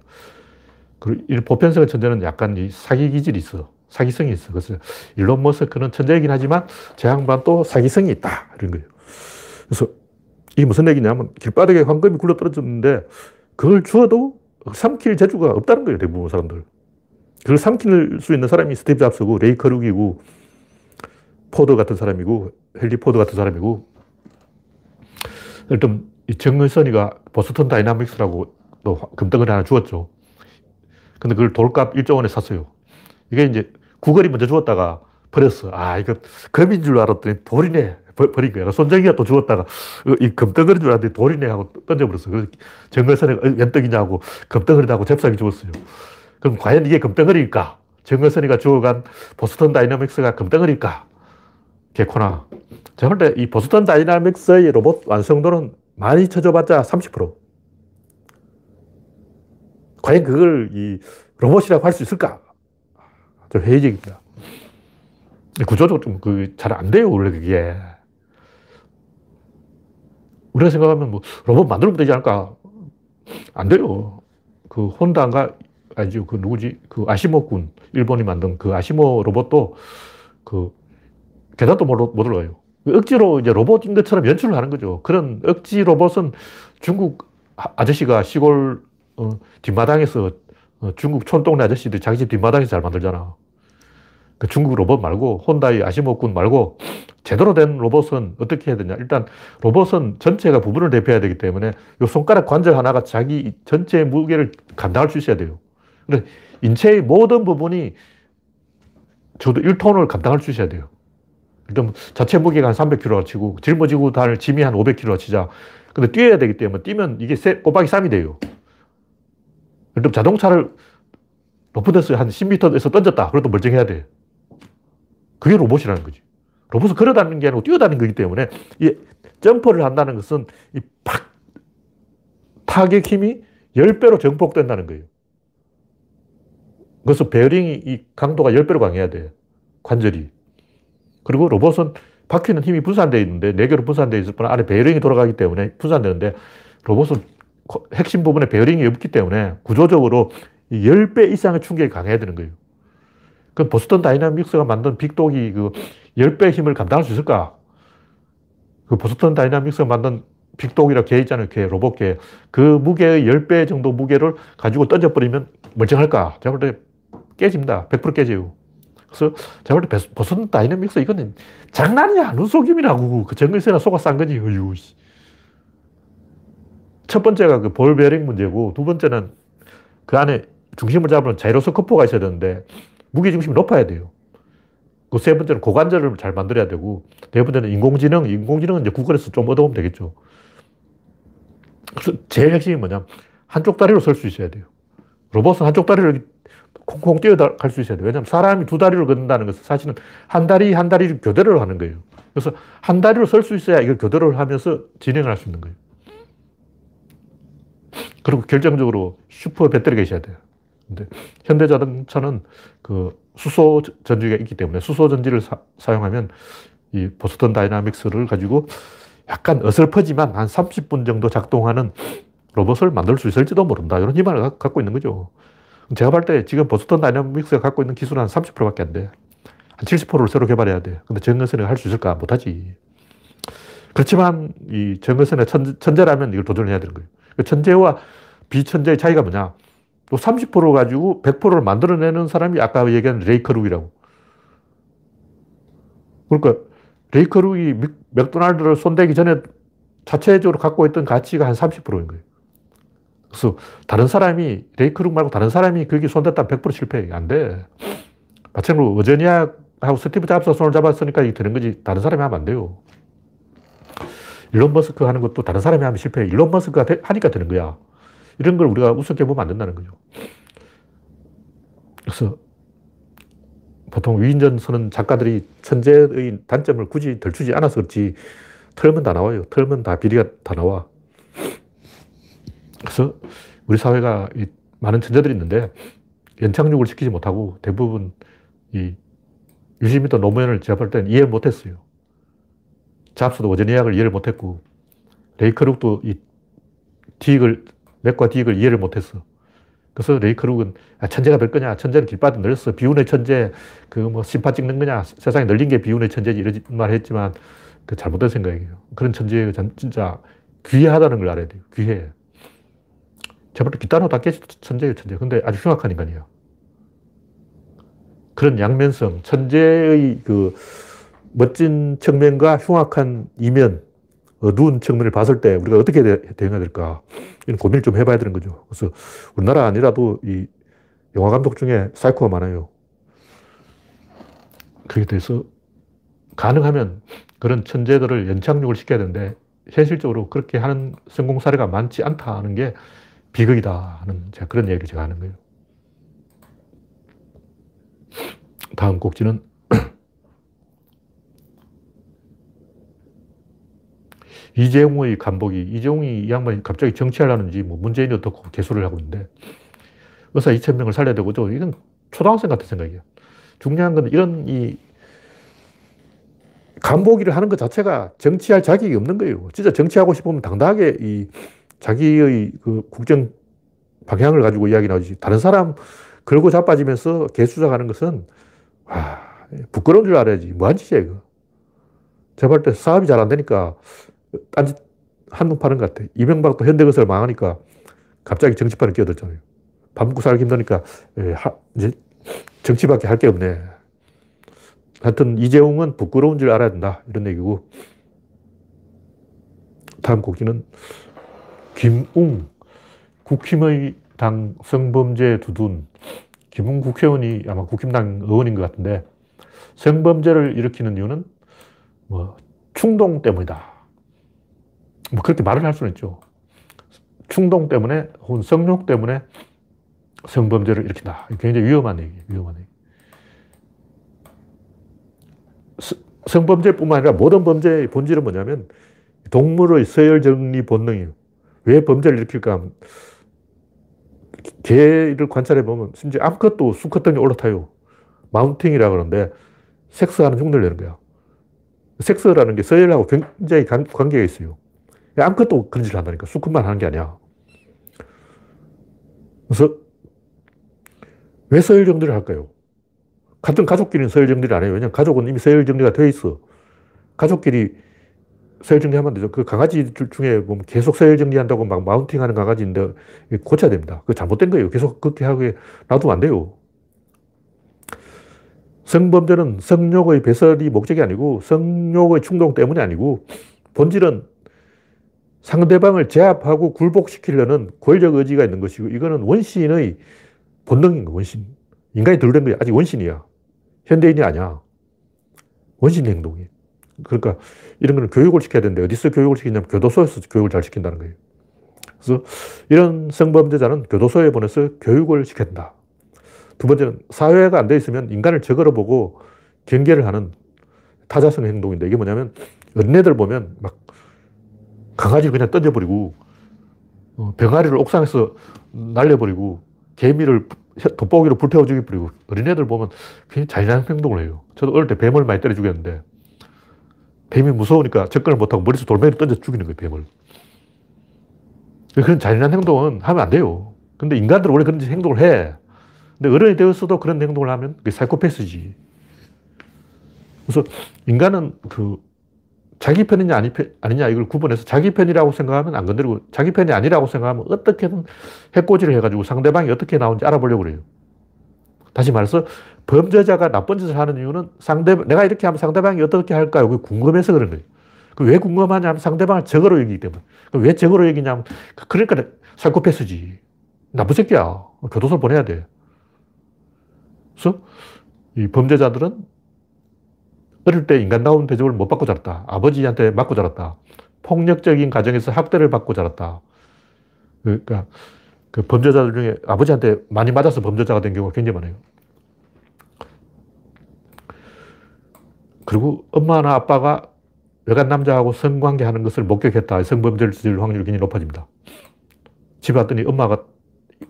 그리고 이 보편성의 천재는 약간 이 사기 기질이 있어. 사기성이 있어. 그래서 일론 머스크는 천재이긴 하지만 저 양반 또 사기성이 있다. 이런 거예요. 그래서 이게 무슨 얘기냐면 길바닥에 황금이 굴러 떨어졌는데 그걸 주어도 삼킬 재주가 없다는 거예요. 대부분 사람들. 그걸 삼킬 수 있는 사람이 스티브 잡스고 레이 크록이고 포드 같은 사람이고 헨리 포드 같은 사람이고 일단 이 정의선이가 보스턴 다이나믹스라고 또 금덩어리 하나 주었죠. 근데 그걸 돌값 1조 원에 샀어요. 이게 이제 구글이 먼저 주었다가 버렸어. 아, 이거 금인 줄 알았더니 돌이네. 버린 거야. 손정의가 또 주었다가 어, 이 금덩어리인 줄 알았더니 돌이네 하고 던져버렸어. 그래서 정의선이 웬 떡이냐고 금덩어리라고 잽싸게 주었어요. 그럼 과연 이게 금덩어리일까? 정의선이가 주어간 보스턴 다이나믹스가 금덩어리일까? 개코나. 제가 볼때이 보스턴 다이나믹스의 로봇 완성도는 많이 쳐줘봤자 30%. 과연 그걸 이 로봇이라고 할 수 있을까? 좀 회의적입니다. 구조적으로 좀 그 잘 안 돼요, 원래 그게. 우리가 생각하면 뭐 로봇 만들면 되지 않을까? 안 돼요. 그 혼다인가? 아니죠. 그 누구지? 그 아시모 군, 일본이 만든 그 아시모 로봇도 그 계단도 못, 못 올라가요. 억지로 이제 로봇인 것처럼 연출을 하는 거죠. 그런 억지 로봇은 중국 아저씨가 시골 어, 뒷마당에서 어, 중국 촌동네 아저씨들이 자기 집 뒷마당에서 잘 만들잖아. 그 중국 로봇 말고 혼다의 아시모군 말고 제대로 된 로봇은 어떻게 해야 되냐. 일단 로봇은 전체가 부분을 대표해야 되기 때문에 이 손가락 관절 하나가 자기 전체 무게를 감당할 수 있어야 돼요. 인체의 모든 부분이 저도 1톤을 감당할 수 있어야 돼요. 일단 자체 무게가 한 300kg가 치고 짊어지고 다닐 짐이 한 500kg가 치자. 근데 뛰어야 되기 때문에 뛰면 이게 곱하기 3이 돼요. 그럼 자동차를 높은 데서 한 10m에서 던졌다. 그래도 멀쩡해야 돼. 그게 로봇이라는 거지. 로봇은 걸어 다니는 게 아니고 뛰어 다니는 거기 때문에 이 점프를 한다는 것은 이 팍 타격 힘이 10배로 증폭된다는 거예요. 그래서 베어링이 이 강도가 10배로 강해야 돼. 관절이. 그리고 로봇은 바퀴는 힘이 분산되어 있는데, 4개로 분산되어 있을 뿐 안에 베어링이 돌아가기 때문에 분산되는데, 로봇은 핵심 부분에 베어링이 없기 때문에 구조적으로 10배 이상의 충격에 강해야 되는 거예요. 그 보스턴 다이나믹스가 만든 빅독이 그 10배 힘을 감당할 수 있을까? 그 보스턴 다이나믹스가 만든 빅독이라 개 있잖아요. 개, 로봇 개. 그 무게의 10배 정도 무게를 가지고 던져버리면 멀쩡할까? 제가 볼 때 깨집니다. 100% 깨져요. 그래서 제가 볼때 보스턴 다이나믹스 이거는 장난이야. 눈속임이라고. 그 정의선이나 속아 산 거지. 어휴. 첫 번째가 그 볼 베어링 문제고 두 번째는 그 안에 중심을 잡으려면 자이로스코프가 있어야 되는데 무게 중심이 높아야 돼요. 그 세 번째는 고관절을 잘 만들어야 되고, 네 번째는 인공지능, 인공지능은 이제 구글에서 좀 얻어오면 되겠죠. 그래서 제일 핵심이 뭐냐 한쪽 다리로 설 수 있어야 돼요. 로봇은 한쪽 다리를 콩콩 뛰어갈 수 있어야 돼요. 왜냐하면 사람이 두 다리로 걷는다는 것은 사실은 한 다리 한 다리를 교대로 하는 거예요. 그래서 한 다리로 설 수 있어야 이걸 교대로 하면서 진행을 할 수 있는 거예요. 그리고 결정적으로 슈퍼 배터리가 있어야 돼요. 근데 현대자동차는 그 수소 전지가 있기 때문에 수소 전지를 사, 용하면 이 보스턴 다이나믹스를 가지고 약간 어설퍼지만 한 30분 정도 작동하는 로봇을 만들 수 있을지도 모른다. 이런 희망을 갖고 있는 거죠. 제가 볼 때 지금 보스턴 다이나믹스가 갖고 있는 기술은 한 30%밖에 안 돼. 한 70%를 새로 개발해야 돼. 근데 정의선이 할 수 있을까? 못하지. 그렇지만 이 정의선이 천재, 라면 이걸 도전해야 되는 거예요. 그 천재와 비천재의 차이가 뭐냐? 또 30% 가지고 100%를 만들어내는 사람이 아까 얘기한 레이 크록이라고. 그러니까 레이 크록이 맥도날드를 손대기 전에 자체적으로 갖고 있던 가치가 한 30%인 거예요. 그래서 다른 사람이, 레이 크록 말고 다른 사람이 거기 손댔다 100% 실패. 안 돼. 마찬가지로 워즈니악하고 스티브 잡스가 손을 잡았으니까 이게 되는 거지. 다른 사람이 하면 안 돼요. 일론 머스크 하는 것도 다른 사람이 하면 실패. 일론 머스크가 하니까 되는 거야. 이런 걸 우리가 우습게 보면 안 된다는 거죠. 그래서 보통 위인전 쓰는 작가들이 천재의 단점을 굳이 덜 주지 않아서 그렇지 털면 다 나와요. 털면 다 비리가 다 나와. 그래서 우리 사회가 많은 천재들이 있는데 연착륙을 시키지 못하고 대부분 이 유시민도 노무현을 볼 때는 이해를 못했어요. 잡스도 오전예약을 이해를 못했고 레이커룩도 이 디익을 맥과 디익을 이해를 못했어. 그래서 레이크룩은 아, 천재가 될 거냐? 천재는 길바닥 늘렸어. 비운의 천재, 그 뭐 심파 찍는 거냐? 세상에 늘린 게 비운의 천재지. 이런 말 했지만 그 잘못된 생각이에요. 그런 천재 진짜 귀하다는 걸 알아야 돼요. 귀해. 제발 기타노 다케시 천재예요, 천재. 근데 아주 흉악한 인간이에요. 그런 양면성, 천재의 그 멋진 측면과 흉악한 이면, 어두운 측면을 봤을 때 우리가 어떻게 대응해야 될까? 이런 고민을 좀 해봐야 되는 거죠. 그래서 우리나라 아니라도 이 영화 감독 중에 사이코가 많아요. 그에 대해서 가능하면 그런 천재들을 연착륙을 시켜야 되는데 현실적으로 그렇게 하는 성공 사례가 많지 않다 하는 게 비극이다 하는 제가 그런 얘기를 제가 하는 거예요. 다음 꼭지는 이재용의 간복이, 이재용이 이 양반이 갑자기 정치하려는지 뭐 문재인이 어떻고 개소를 하고 있는데 의사 2천 명을 살려야 되고죠. 이건 초등학생 같은 생각이에요. 중요한 건 이런 이 간보기를 하는 것 자체가 정치할 자격이 없는 거예요. 진짜 정치하고 싶으면 당당하게 이 자기의 그 국정 방향을 가지고 이야기 나오지. 다른 사람 걸고 자빠지면서 개수작하는 것은 와, 부끄러운 줄 알아야지. 뭐한 짓이야, 이거. 제가 볼 때 사업이 잘 안 되니까 딴짓 한눈 파는 것 같아. 이명박도 현대건설 망하니까 갑자기 정치판에 끼어들잖아요. 밥 먹고 살기 힘드니까 예, 하, 이제 정치밖에 할 게 없네. 하여튼 이재용은 부끄러운 줄 알아야 된다. 이런 얘기고. 다음 곡기는 김웅, 국힘의 당 성범죄 두둔. 김웅 국회의원이 아마 국힘당 의원인 것 같은데 성범죄를 일으키는 이유는 뭐 충동 때문이다. 뭐 그렇게 말을 할 수는 있죠. 충동 때문에 혹은 성욕 때문에 성범죄를 일으킨다. 굉장히 위험한 얘기 위험한 얘기. 성범죄뿐만 아니라 모든 범죄의 본질은 뭐냐면 동물의 서열 정리 본능이에요. 왜 범죄를 일으킬까? 개를 관찰해 보면 심지어 암컷도 수컷 등에 올라타요. 마운팅이라 그러는데 섹스하는 흉내를 내는 거야. 섹스라는 게 서열하고 굉장히 관계가 있어요. 아무것도 그런 짓을 한다니까. 수컷만 하는 게 아니야. 그래서 왜 서열 정리를 할까요? 같은 가족끼리는 서열 정리를 안 해요. 왜냐면 가족은 이미 서열 정리가 되어 있어. 가족끼리 서열 정리하면 되죠. 그 강아지 중에 보면 계속 서열 정리한다고 막 마운팅 하는 강아지인데 고쳐야 됩니다. 그 잘못된 거예요. 계속 그렇게 하게 놔두면 안 돼요. 성범죄는 성욕의 배설이 목적이 아니고 성욕의 충동 때문이 아니고 본질은 상대방을 제압하고 굴복시키려는 권력 의지가 있는 것이고 이거는 원신의 본능인 거 원신. 인간이 덜된 거야. 아직 원신이야. 현대인이 아니야. 원신 행동이에요. 그러니까 이런 거는 교육을 시켜야 되는데 어디서 교육을 시키냐면 교도소에서 교육을 잘 시킨다는 거예요. 그래서 이런 성범죄자는 교도소에 보내서 교육을 시킨다. 두 번째는 사회가 안 돼 있으면 인간을 적으로 보고 경계를 하는 타자성 행동인데 이게 뭐냐면 어린애들 보면 막 강아지를 그냥 던져버리고 어, 병아리를 옥상에서 날려버리고 개미를 돋보기로 불태워 죽여버리고 어린애들 보면 굉장히 잔인한 행동을 해요. 저도 어릴 때 뱀을 많이 때려 죽였는데 뱀이 무서우니까 접근을 못하고 머릿속 돌멩이를 던져 죽이는 거예요, 뱀을. 그런 잔인한 행동은 하면 안 돼요. 근데 인간들은 원래 그런 행동을 해. 근데 어른이 되었어도 그런 행동을 하면 그게 사이코패스지. 그래서 인간은 그 자기 편이냐 아니, 아니냐 이걸 구분해서 자기 편이라고 생각하면 안 건드리고 자기 편이 아니라고 생각하면 어떻게든 해코지를 해가지고 상대방이 어떻게 나오는지 알아보려고 그래요. 다시 말해서 범죄자가 나쁜 짓을 하는 이유는 상대, 내가 이렇게 하면 상대방이 어떻게 할까요? 그게 궁금해서 그런 거예요. 왜 궁금하냐면 상대방을 적으로 여기기 때문에. 왜 적으로 여기냐면 그러니까 사이코패스지. 나쁜 새끼야. 교도소 보내야 돼. 그래서 이 범죄자들은 어릴 때 인간다운 대접을 못 받고 자랐다. 아버지한테 맞고 자랐다. 폭력적인 가정에서 학대를 받고 자랐다. 그러니까 그 범죄자들 중에 아버지한테 많이 맞아서 범죄자가 된 경우가 굉장히 많아요. 그리고 엄마나 아빠가 외간 남자하고 성관계 하는 것을 목격했다. 성범죄를 확률이 굉장히 높아집니다. 집에 왔더니 엄마가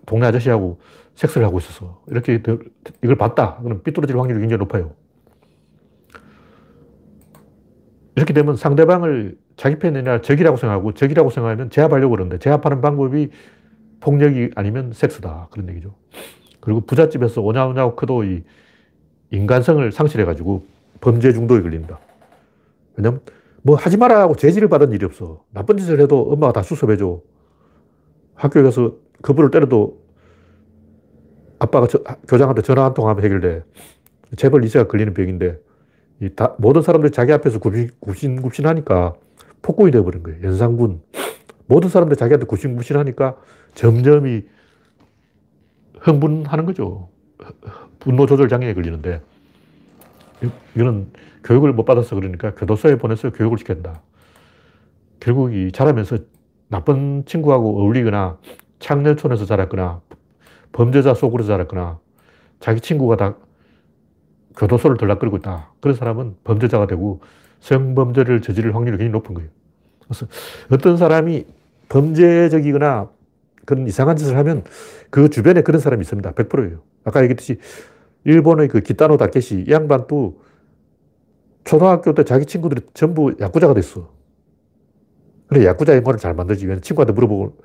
동네 아저씨하고 섹스를 하고 있어서 이렇게 이걸 봤다. 그럼 삐뚤어질 확률이 굉장히 높아요. 이렇게 되면 상대방을 자기 편이 아니라 적이라고 생각하고 적이라고 생각하면 제압하려고 그러는데 제압하는 방법이 폭력이 아니면 섹스다. 그런 얘기죠. 그리고 부잣집에서 오냐오냐고 커도 이 인간성을 상실해가지고 범죄 중독에 걸립니다. 왜냐면 뭐 하지 마라 고 제지를 받은 일이 없어. 나쁜 짓을 해도 엄마가 다 수습해줘. 학교에 가서 거부를 때려도 아빠가 저, 교장한테 전화 한 통 하면 해결돼. 재벌 2세가 걸리는 병인데 이 다, 모든 사람들이 자기 앞에서 굽신, 굽신, 하니까 폭군이 되어버린 거예요. 연상군. 모든 사람들이 자기한테 굽신굽신 하니까 점점 이 흥분하는 거죠. 분노 조절 장애에 걸리는데 이거는 교육을 못 받아서 그러니까 교도소에 보내서 교육을 시킨다. 결국 이 자라면서 나쁜 친구하고 어울리거나 창렬촌에서 자랐거나 범죄자 속으로 자랐거나 자기 친구가 다 교도소를 들락거리고 있다. 그런 사람은 범죄자가 되고 성범죄를 저지를 확률이 굉장히 높은 거예요. 그래서 어떤 사람이 범죄적이거나 그런 이상한 짓을 하면 그 주변에 그런 사람이 있습니다. 100%예요. 아까 얘기했듯이 일본의 그 기타노 다케시 이 양반 도 초등학교 때 자기 친구들이 전부 야구자가 됐어. 그래, 야구자 영화를 잘 만들지. 왜냐 친구한테 물어보고,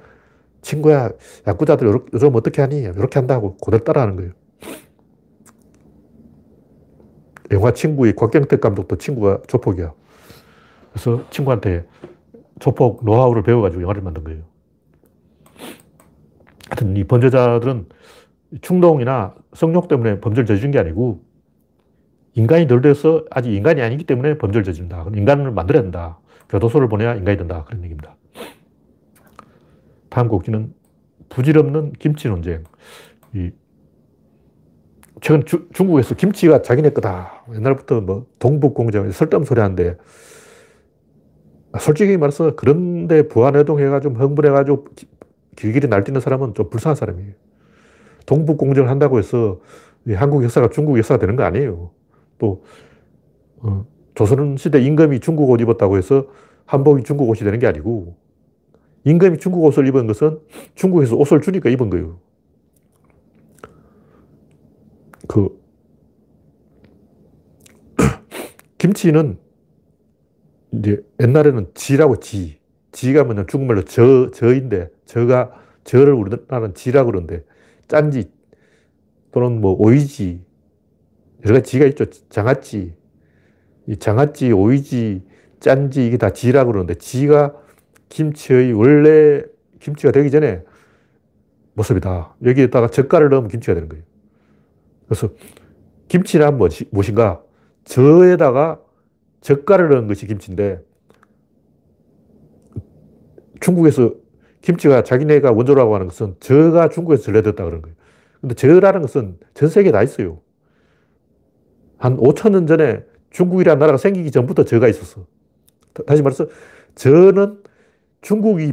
친구야, 야구자들 요즘 어떻게 하니? 이렇게 한다고 그대로 따라하는 거예요. 영화 친구의 곽경택 감독도 친구가 조폭이야. 그래서 친구한테 조폭 노하우를 배워가지고 영화를 만든 거예요. 하여튼 이 범죄자들은 충동이나 성욕 때문에 범죄를 저지른 게 아니고 인간이 덜 돼서 아직 인간이 아니기 때문에 범죄를 저지른다. 인간을 만들어야 된다. 교도소를 보내야 인간이 된다. 그런 얘기입니다. 다음 곡지는 부질없는 김치 논쟁. 이 최근 주, 중국에서 김치가 자기네 거다. 옛날부터 뭐 동북공정 설득 소리 하는데 솔직히 말해서 그런데 부안해동 해가지고 흥분해가지고 길길이 날뛰는 사람은 좀 불쌍한 사람이에요. 동북 공정을 한다고 해서 한국 역사가 중국 역사가 되는 거 아니에요. 또 어, 조선 시대 임금이 중국 옷 입었다고 해서 한복이 중국 옷이 되는 게 아니고 임금이 중국 옷을 입은 것은 중국에서 옷을 주니까 입은 거예요. 그 김치는 이제 옛날에는 지라고 지. 지가 뭐냐 중국말로 저, 저인데 저가 저를 우리나라는 지라고 그러는데 짠지 또는 뭐 오이지 여러 가지 지가 있죠. 장아찌. 이 장아찌, 오이지, 짠지 이게 다 지라고 그러는데 지가 김치의 원래 김치가 되기 전에 모습이다. 여기에다가 젓갈을 넣으면 김치가 되는 거예요. 그래서 김치란 무엇인가? 저에다가 젓갈을 넣은 것이 김치인데 중국에서 김치가 자기네가 원조라고 하는 것은 저가 중국에서 전래됐다 그런 거예요. 근데 저라는 것은 전 세계에 다 있어요. 한 5천 년 전에 중국이라는 나라가 생기기 전부터 저가 있었어. 다시 말해서 저는 중국이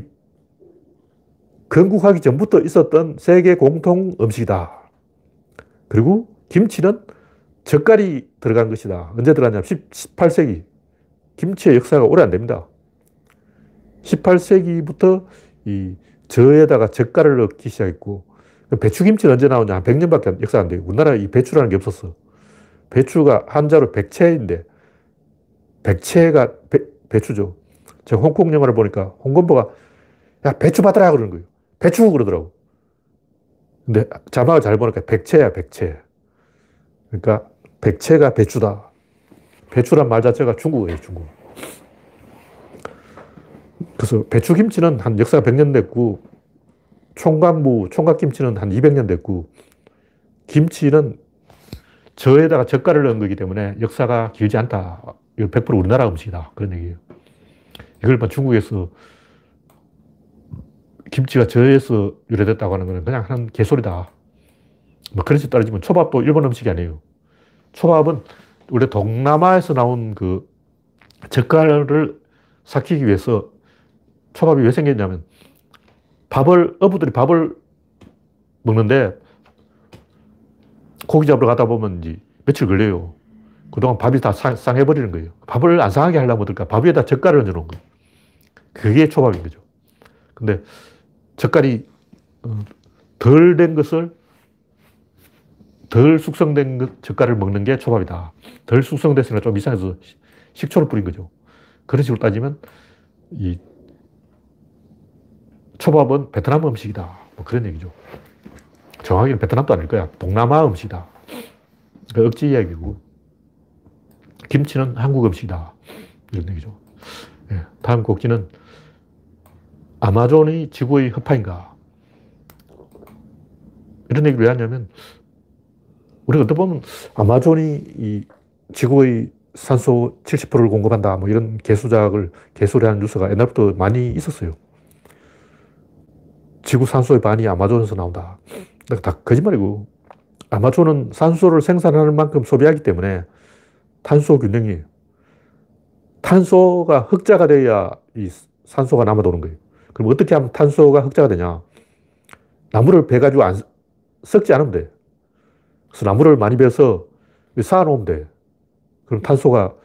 건국하기 전부터 있었던 세계 공통 음식이다. 그리고 김치는 젓갈이 들어간 것이다. 언제 들어갔냐면 18세기. 김치의 역사가 오래 안 됩니다. 18세기부터 이 저에다가 젓갈을 넣기 시작했고, 배추김치는 언제 나오냐? 한 100년밖에 역사 안 돼요. 우리나라에 이 배추라는 게 없었어. 배추가 한자로 백채인데, 백채가 배, 배추죠. 제가 홍콩 영화를 보니까 홍건보가 야, 배추 받으라 그러는 거예요. 배추 그러더라고. 근데 자막을 잘 보니까 백채야, 백채. 그러니까 백채가 배추다. 배추란 말 자체가 중국어예요, 중국. 그래서 배추김치는 한 역사가 100년 됐고, 총각무, 총각김치는 한 200년 됐고, 김치는 저에다가 젓갈을 넣은 거기 때문에 역사가 길지 않다. 이거 100% 우리나라 음식이다. 그런 얘기예요. 이걸 뭐 중국에서 김치가 저에서 유래됐다고 하는 거는 그냥 한 개소리다. 뭐 그런 식 따르지만 초밥도 일본 음식이 아니에요. 초밥은 우리 동남아에서 나온 그 젓갈을 삭히기 위해서 초밥이 왜 생겼냐면 밥을, 어부들이 밥을 먹는데 고기 잡으러 가다 보면 이제 며칠 걸려요. 그동안 밥이 다 상 해버리는 거예요. 밥을 안 상하게 하려면 어떨까? 밥 위에다 젓갈을 얹어 놓은 거예요. 그게 초밥인 거죠. 근데 젓갈이 어, 덜된 것을 덜 숙성된 젓갈을 먹는 게 초밥이다. 덜 숙성됐으니까 좀 이상해서 식초를 뿌린 거죠. 그런 식으로 따지면 이 초밥은 베트남 음식이다. 뭐 그런 얘기죠. 정확히는 베트남도 아닐 거야. 동남아 음식이다. 그 억지 이야기고. 김치는 한국 음식이다. 이런 얘기죠. 네. 다음 곡지는 아마존이 지구의 허파인가? 이런 얘기를 왜 하냐면, 우리가 어떻게 보면 아마존이 이 지구의 산소 70%를 공급한다. 뭐 이런 개수작을, 개소리하는 뉴스가 옛날부터 많이 있었어요. 지구 산소의 반이 아마존에서 나온다. 다 거짓말이고, 아마존은 산소를 생산하는 만큼 소비하기 때문에 탄소 균형이에요. 탄소가 흑자가 돼야 이 산소가 남아도는 거예요. 그럼 어떻게 하면 탄소가 흑자가 되냐? 나무를 베가지고 안, 썩지 않으면 돼. 그래서 나무를 많이 베서 쌓아놓으면 돼. 그럼 탄소가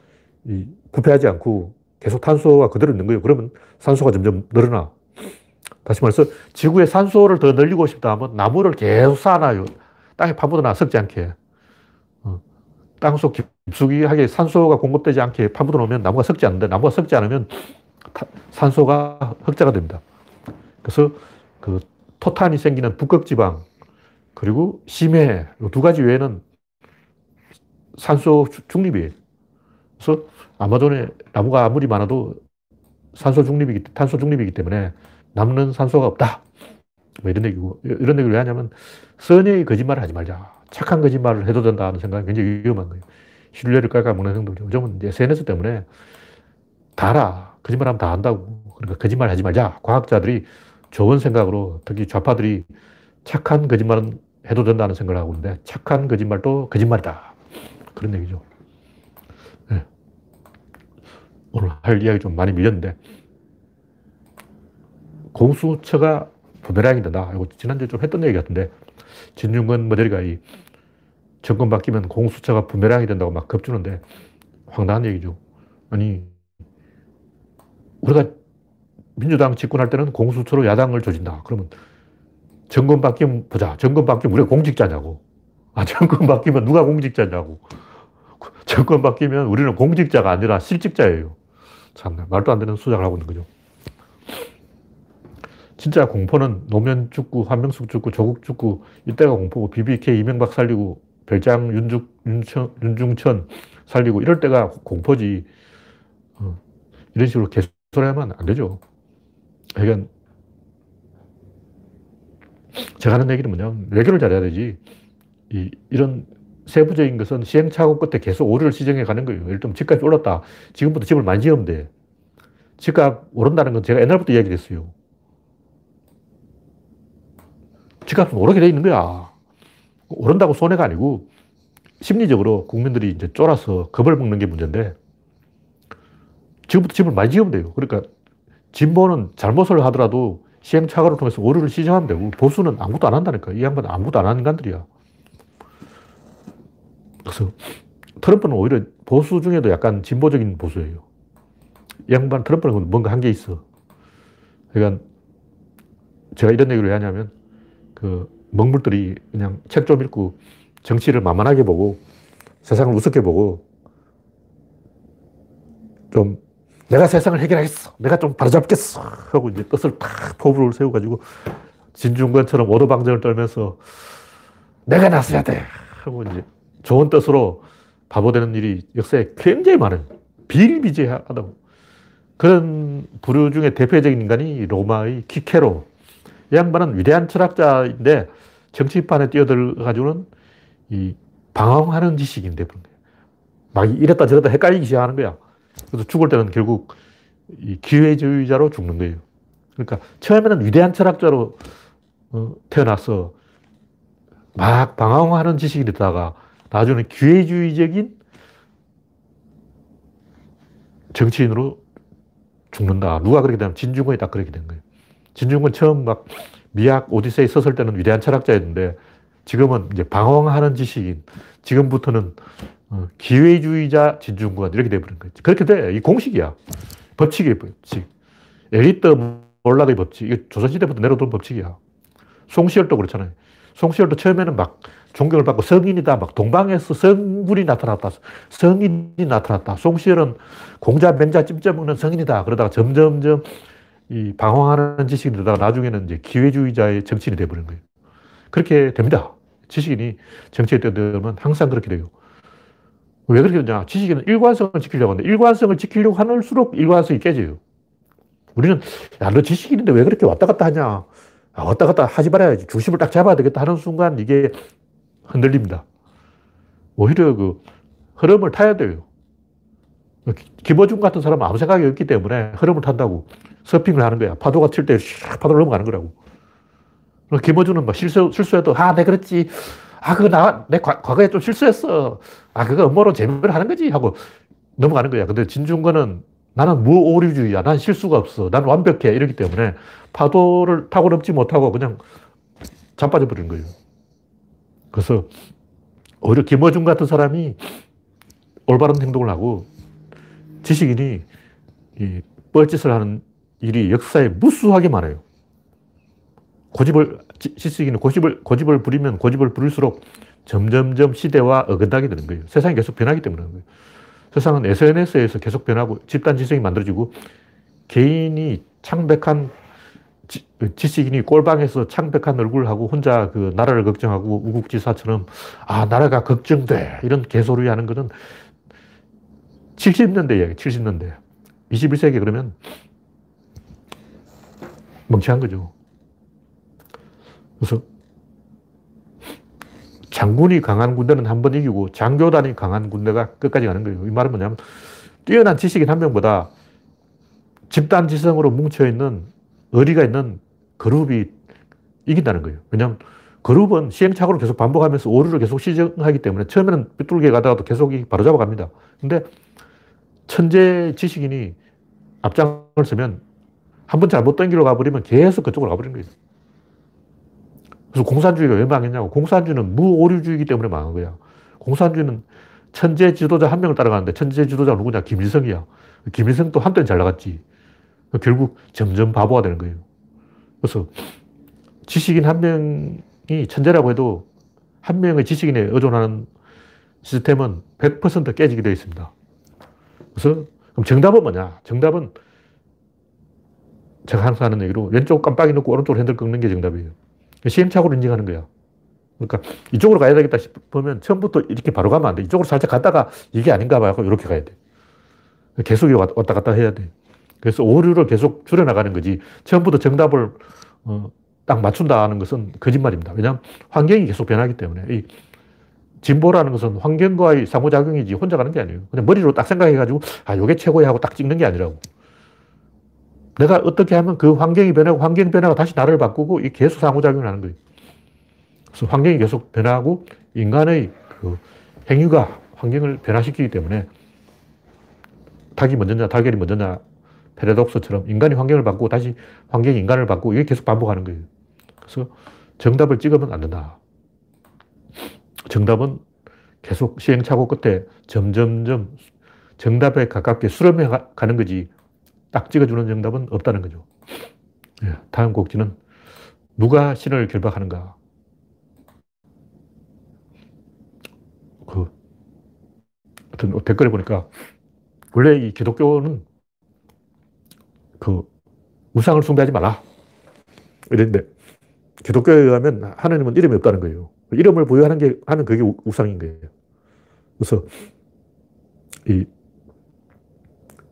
이 부패하지 않고 계속 탄소가 그대로 있는 거예요. 그러면 산소가 점점 늘어나. 다시 말해서 지구에 산소를 더 늘리고 싶다 하면 나무를 계속 쌓아놔요. 땅에 파묻어놔 썩지 않게. 어. 땅속 깊숙이하게 산소가 공급되지 않게 파묻어 놓으면 나무가 썩지 않는데 나무가 썩지 않으면 산소가 흑자가 됩니다. 그래서 그 토탄이 생기는 북극지방 그리고 심해 두 가지 외에는 산소 중립이에요. 그래서 아마존에 나무가 아무리 많아도 산소 중립이기, 탄소 중립이기 때문에 남는 산소가 없다. 뭐 이런 얘기고, 이런 얘기를 왜 하냐면, 선의의 거짓말을 하지 말자. 착한 거짓말을 해도 된다는 생각이 굉장히 위험한 거예요. 신뢰를 깔아먹는 행동들. 요즘은 SNS 때문에 다 알아. 거짓말하면 다 안다고. 그러니까 거짓말 하지 말자. 과학자들이 좋은 생각으로 특히 좌파들이 착한 거짓말은 해도 된다는 생각을 하고 있는데 착한 거짓말도 거짓말이다. 그런 얘기죠. 네. 오늘 할 이야기 좀 많이 밀렸는데 공수처가 부메랑이 된다. 이거 지난주에 좀 했던 얘기 같은데 진중권 모델이가 이 정권 바뀌면 공수처가 부메랑이 된다고 막 겁주는데 황당한 얘기죠. 아니 우리가 민주당 집권할 때는 공수처로 야당을 조진다. 그러면 정권 바뀌면 보자. 정권 바뀌면 우리가 공직자냐고. 아, 정권 바뀌면 누가 공직자냐고. 정권 바뀌면 우리는 공직자가 아니라 실직자예요. 참, 말도 안 되는 수작을 하고 있는 거죠. 진짜 공포는 노면 죽고, 한명숙 죽고, 조국 죽고, 이때가 공포고, BBK 이명박 살리고, 별장 윤중, 윤천, 윤중천 살리고, 이럴 때가 공포지. 어, 이런 식으로 계속 소리하면 안 되죠. 그러니까 제가 하는 얘기는 뭐냐면 외교를 잘해야 되지. 이, 이런 세부적인 것은 시행착오 끝에 계속 오류를 시정해 가는 거예요. 예를 들면 집값이 올랐다. 지금부터 집을 많이 지으면 돼. 집값 오른다는 건 제가 옛날부터 이야기를 했어요. 집값은 오르게 돼 있는 거야. 오른다고 손해가 아니고 심리적으로 국민들이 이제 쫄아서 겁을 먹는 게 문제인데 지금부터 집을 많이 지으면 돼요. 그러니까 진보는 잘못을 하더라도 시행착오를 통해서 오류를 시정하면 되고 보수는 아무것도 안 한다니까. 이 양반은 아무것도 안 하는 인간들이야. 그래서 트럼프는 오히려 보수 중에도 약간 진보적인 보수예요. 이 양반 트럼프는 뭔가 한 게 있어. 그러니까 제가 이런 얘기를 왜 하냐면 그 먹물들이 그냥 책 좀 읽고 정치를 만만하게 보고 세상을 우습게 보고 좀 내가 세상을 해결하겠어. 내가 좀 바로잡겠어. 하고 이제 뜻을 탁 포부를 세워가지고 진중권처럼 오도방정을 떨면서 내가 나서야 돼. 하고 이제 좋은 뜻으로 바보 되는 일이 역사에 굉장히 많아요. 비일비재하다고. 그런 부류 중에 대표적인 인간이 로마의 키케로. 이 양반은 위대한 철학자인데 정치판에 뛰어들어가지고는 이 방황하는 지식인데 막 이랬다 저랬다 헷갈리기 시작하는 거야. 그래서 죽을 때는 결국 이 기회주의자로 죽는 거예요. 그러니까 처음에는 위대한 철학자로 어, 태어나서 막 방황하는 지식이 되다가 나중에 기회주의적인 정치인으로 죽는다. 누가 그렇게 되면 진중권이 딱 그렇게 된 거예요. 진중권 처음 막 미학 오디세이 썼을 때는 위대한 철학자였는데 지금은 이제 방황하는 지식인, 지금부터는 어, 기회주의자 진중권 이렇게 돼버린 거지. 그렇게 돼. 이 공식이야. 법칙이에요, 법칙. 엘리트 몰락의 법칙. 이게 조선시대부터 내려온 법칙이야. 송시열도 그렇잖아요. 송시열도 처음에는 막 존경을 받고 성인이다. 막 동방에서 성군이 나타났다. 성인이 나타났다. 송시열은 공자, 맹자, 찜쪄 먹는 성인이다. 그러다가 점점점 이 방황하는 지식이 되다가 나중에는 이제 기회주의자의 정치인이 돼버린 거예요. 그렇게 됩니다. 지식인이 정치에 뛰어들면 항상 그렇게 돼요. 왜 그렇게 되냐? 지식인은 일관성을 지키려고 하는데 일관성을 지키려고 하늘수록 일관성이 깨져요. 우리는 야, 너 지식인인데 왜 그렇게 왔다 갔다 하냐? 아, 왔다 갔다 하지 말아야지. 중심을 딱 잡아야 되겠다 하는 순간 이게 흔들립니다. 오히려 그 흐름을 타야 돼요. 김어준 같은 사람은 아무 생각이 없기 때문에 흐름을 탄다고 서핑을 하는 거야. 파도가 칠때 파도를 넘어가는 거라고. 김어준은 막 실수, 실수해도, 아, 내 그랬지. 아, 그거 나, 내 과, 과거에 좀 실수했어. 아, 그거 음모로 재미를 하는 거지. 하고 넘어가는 거야. 근데 진중권은 나는 무오류주의야. 난 실수가 없어. 난 완벽해. 이렇기 때문에 파도를 타고 넘지 못하고 그냥 자빠져 버리는 거예요. 그래서 오히려 김어준 같은 사람이 올바른 행동을 하고 지식인이 이 뻘짓을 하는 일이 역사에 무수하게 많아요. 고집을, 지식인은 고집을, 고집을 부리면 고집을 부릴수록 점점점 시대와 어긋나게 되는 거예요. 세상이 계속 변하기 때문에 그런 거예요. 세상은 SNS에서 계속 변하고 집단 지성이 만들어지고 개인이 창백한 지, 지식인이 꼴방에서 창백한 얼굴하고 혼자 그 나라를 걱정하고 우국지사처럼 아, 나라가 걱정돼. 이런 개소리 하는 거는 70년대 이야기, 70년대. 21세기 그러면 멍청한 거죠. 그래서 장군이 강한 군대는 한 번 이기고 장교단이 강한 군대가 끝까지 가는 거예요. 이 말은 뭐냐면 뛰어난 지식인 한 명보다 집단 지성으로 뭉쳐있는 의리가 있는 그룹이 이긴다는 거예요. 왜냐하면 그룹은 시행착오를 계속 반복하면서 오류를 계속 시정하기 때문에 처음에는 삐뚤게 가다가도 계속 바로 잡아갑니다. 근데 천재 지식인이 앞장을 서면 한 번 잘못 던기로 가버리면 계속 그쪽으로 가버리는 거예요. 그래서 공산주의가 왜 망했냐고. 공산주의는 무오류주의이기 때문에 망한 거야. 공산주의는 천재 지도자 한 명을 따라가는데 천재 지도자가 누구냐? 김일성이야. 김일성도 한때는 잘 나갔지. 결국 점점 바보가 되는 거예요. 그래서 지식인 한 명이 천재라고 해도 한 명의 지식인에 의존하는 시스템은 100% 깨지게 되어 있습니다. 그래서 그럼 정답은 뭐냐? 정답은 제가 항상 하는 얘기로 왼쪽 깜빡이 넣고 오른쪽으로 핸들 꺾는 게 정답이에요. 시행착오를 인정하는 거야. 그러니까 이쪽으로 가야 되겠다 싶으면 처음부터 이렇게 바로 가면 안 돼. 이쪽으로 살짝 갔다가 이게 아닌가 봐요. 이렇게 가야 돼. 계속 왔다 갔다 해야 돼. 그래서 오류를 계속 줄여나가는 거지. 처음부터 정답을 어, 딱 맞춘다는 것은 거짓말입니다. 왜냐하면 환경이 계속 변하기 때문에. 이 진보라는 것은 환경과의 상호작용이지 혼자 가는 게 아니에요. 그냥 머리로 딱 생각해가지고, 아, 요게 최고야 하고 딱 찍는 게 아니라고. 내가 어떻게 하면 그 환경이 변하고 환경 변화가 다시 나를 바꾸고 이 계속 상호작용을 하는 거예요. 그래서 환경이 계속 변하고 인간의 그 행위가 환경을 변화시키기 때문에 닭이 먼저냐, 달걀이 먼저냐, 패러독스처럼 인간이 환경을 바꾸고 다시 환경이 인간을 바꾸고 이게 계속 반복하는 거예요. 그래서 정답을 찍으면 안 된다. 정답은 계속 시행착오 끝에 점점점 정답에 가깝게 수렴해 가는 거지 딱 찍어주는 정답은 없다는 거죠. 예, 다음 곡지는 누가 신을 결박하는가? 그, 어떤 댓글에 보니까 원래 이 기독교는 그 우상을 숭배하지 마라. 이랬는데 기독교에 의하면 하나님은 이름이 없다는 거예요. 이름을 부여하는 게 하는 그게 우상인 거예요. 그래서 이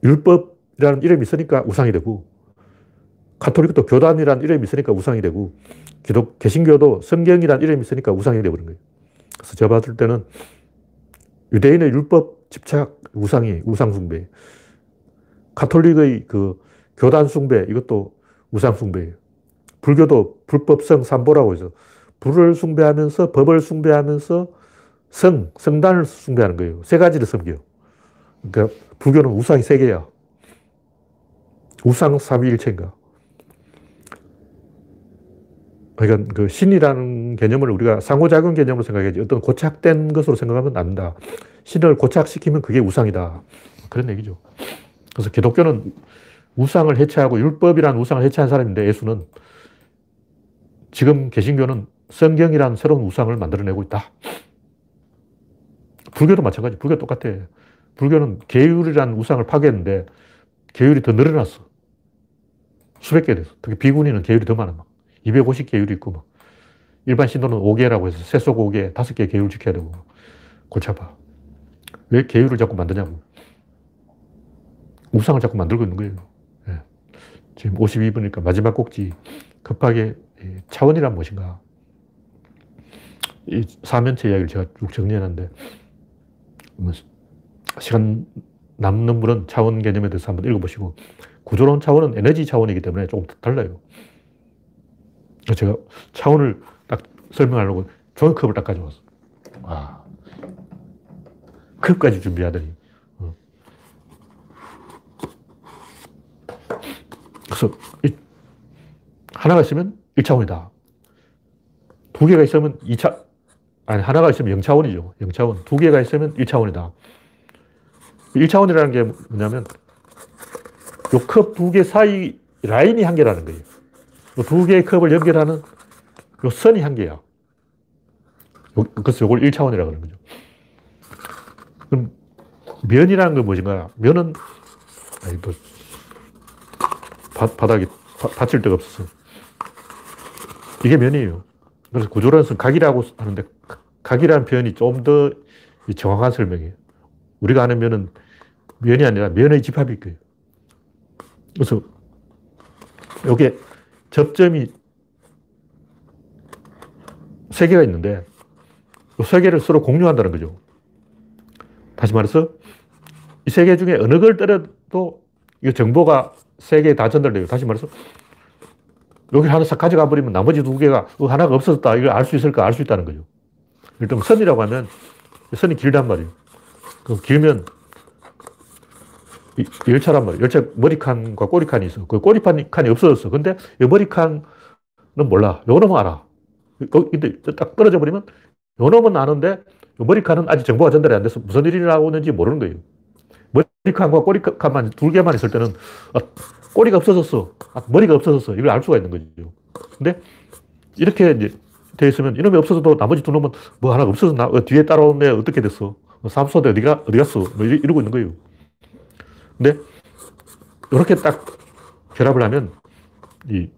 율법 이라는 이름이 있으니까 우상이 되고 카톨릭도 교단이라는 이름이 있으니까 우상이 되고 기독 개신교도 성경이라는 이름이 있으니까 우상이 되버린 거예요. 그래서 제가 봤을 때는 유대인의 율법 집착 우상이 우상 숭배. 카톨릭의 그 교단 숭배 이것도 우상 숭배예요. 불교도 불법성 삼보라고 해서 불을 숭배하면서 법을 숭배하면서 성, 성단을 숭배하는 거예요. 세 가지를 섬겨요. 그러니까 불교는 우상이 세 개야. 우상 삼위일체인가. 그러니까 그 신이라는 개념을 우리가 상호작용 개념으로 생각해야지 어떤 고착된 것으로 생각하면 안 된다. 신을 고착시키면 그게 우상이다. 그런 얘기죠. 그래서 기독교는 우상을 해체하고 율법이란 우상을 해체한 사람인데 예수는 지금 개신교는 성경이란 새로운 우상을 만들어내고 있다. 불교도 마찬가지. 불교 똑같아. 불교는 계율이란 우상을 파괴했는데 계율이 더 늘어났어. 수백 개 됐어. 특히 비구니는 계율이 더 많아. 250계율이 있고 막. 일반 신도는 5개라고 해서 세속 5개, 5개 계율 지켜야 되고. 골치 아파. 왜 계율을 자꾸 만드냐고. 우상을 자꾸 만들고 있는 거예요. 네. 지금 52분이니까 마지막 꼭지. 급하게 차원이란 무엇인가. 이 사면체 이야기를 제가 쭉 정리해놨는데, 뭐 시간 남는 분은 차원 개념에 대해서 한번 읽어보시고, 구조론 차원은 에너지 차원이기 때문에 조금 달라요. 제가 차원을 딱 설명하려고 종이컵을 딱 가져왔어. 와. 컵까지 준비하더니. 어. 그래서 하나가 있으면 1차원이다. 두 개가 있으면 2차, 아니, 하나가 있으면 0차원이죠. 0차원. 두 개가 있으면 1차원이다. 1차원이라는 게 뭐냐면, 요 컵 두 개 사이 라인이 한 개라는 거예요. 두 개의 컵을 연결하는 요 선이 한 개야. 그래서 이걸 1차원이라고 하는 거죠. 그럼 면이라는 건 무엇인가? 면은, 아니, 또, 바, 바닥에 바, 받칠 데가 없어서. 이게 면이에요. 그래서 구조론에서는 각이라고 하는데, 각이라는 표현이 좀 더 정확한 설명이에요. 우리가 아는 면은 면이 아니라 면의 집합일 거예요. 그래서 이게 접점이 세 개가 있는데 세 개를 서로 공유한다는 거죠. 다시 말해서 이 세 개 중에 어느 걸 때려도 이 정보가 세 개에 다 전달돼요. 다시 말해서 여기 하나 싹 가져가 버리면 나머지 두 개가 어, 하나가 없어졌다. 이걸 알 수 있을까? 알 수 있다는 거죠. 일단 선이라고 하면 선이 길단 말이에요. 그럼 길면 열차란 말이에요. 열차 머리칸과 꼬리칸이 있어. 그 꼬리칸이 없어졌어. 근데 이 머리칸은 몰라. 요 놈은 알아. 근데 딱 떨어져 버리면 요 놈은 아는데 머리칸은 아직 정보가 전달이 안 돼서 무슨 일이 나오는지 모르는 거예요. 머리칸과 꼬리칸만 두 개만 있을 때는 아, 꼬리가 없어졌어. 아, 머리가 없어졌어. 이걸 알 수가 있는 거죠. 근데 이렇게 이제 돼 있으면 이놈이 없어져도 나머지 두 놈은 뭐 하나 없어졌나? 어, 뒤에 따라오네. 어떻게 됐어? 삼소대 어디가, 어디 갔어? 뭐 이러고 있는 거예요. 근데 이렇게 딱 결합을 하면 이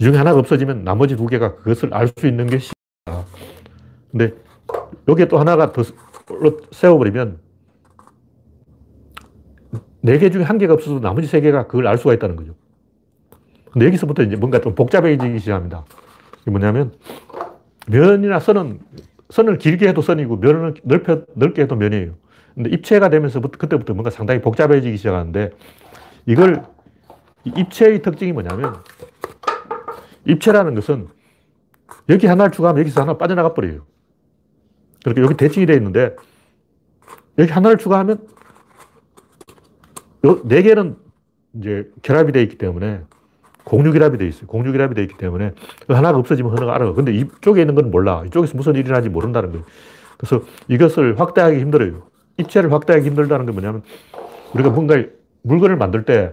중에 하나가 없어지면 나머지 두 개가 그것을 알 수 있는 것이 근데 여기에 또 하나가 더 세워버리면 네 개 중에 한 개가 없어도 나머지 세 개가 그걸 알 수가 있다는 거죠. 근데 여기서부터 이제 뭔가 좀 복잡해지기 시작합니다. 이게 뭐냐면 면이나 선은 선을 길게 해도 선이고 면을 넓혀, 넓게 해도 면이에요. 근데 입체가 되면서 그때부터 뭔가 상당히 복잡해지기 시작하는데 이걸 입체의 특징이 뭐냐면 입체라는 것은 여기 하나를 추가하면 여기서 하나 빠져나가 버려요. 그렇게 여기 대칭이 되어 있는데 여기 하나를 추가하면 네 개는 이제 결합이 되어 있기 때문에 공유결합이 되어 있어요. 공유결합이 되어 있기 때문에 하나가 없어지면 하나가 알아. 근데 이쪽에 있는 건 몰라. 이쪽에서 무슨 일이 나지 모른다는 거예요. 그래서 이것을 확대하기 힘들어요. 입체를 확대하기 힘들다는 게 뭐냐면 우리가 뭔가 물건을 만들 때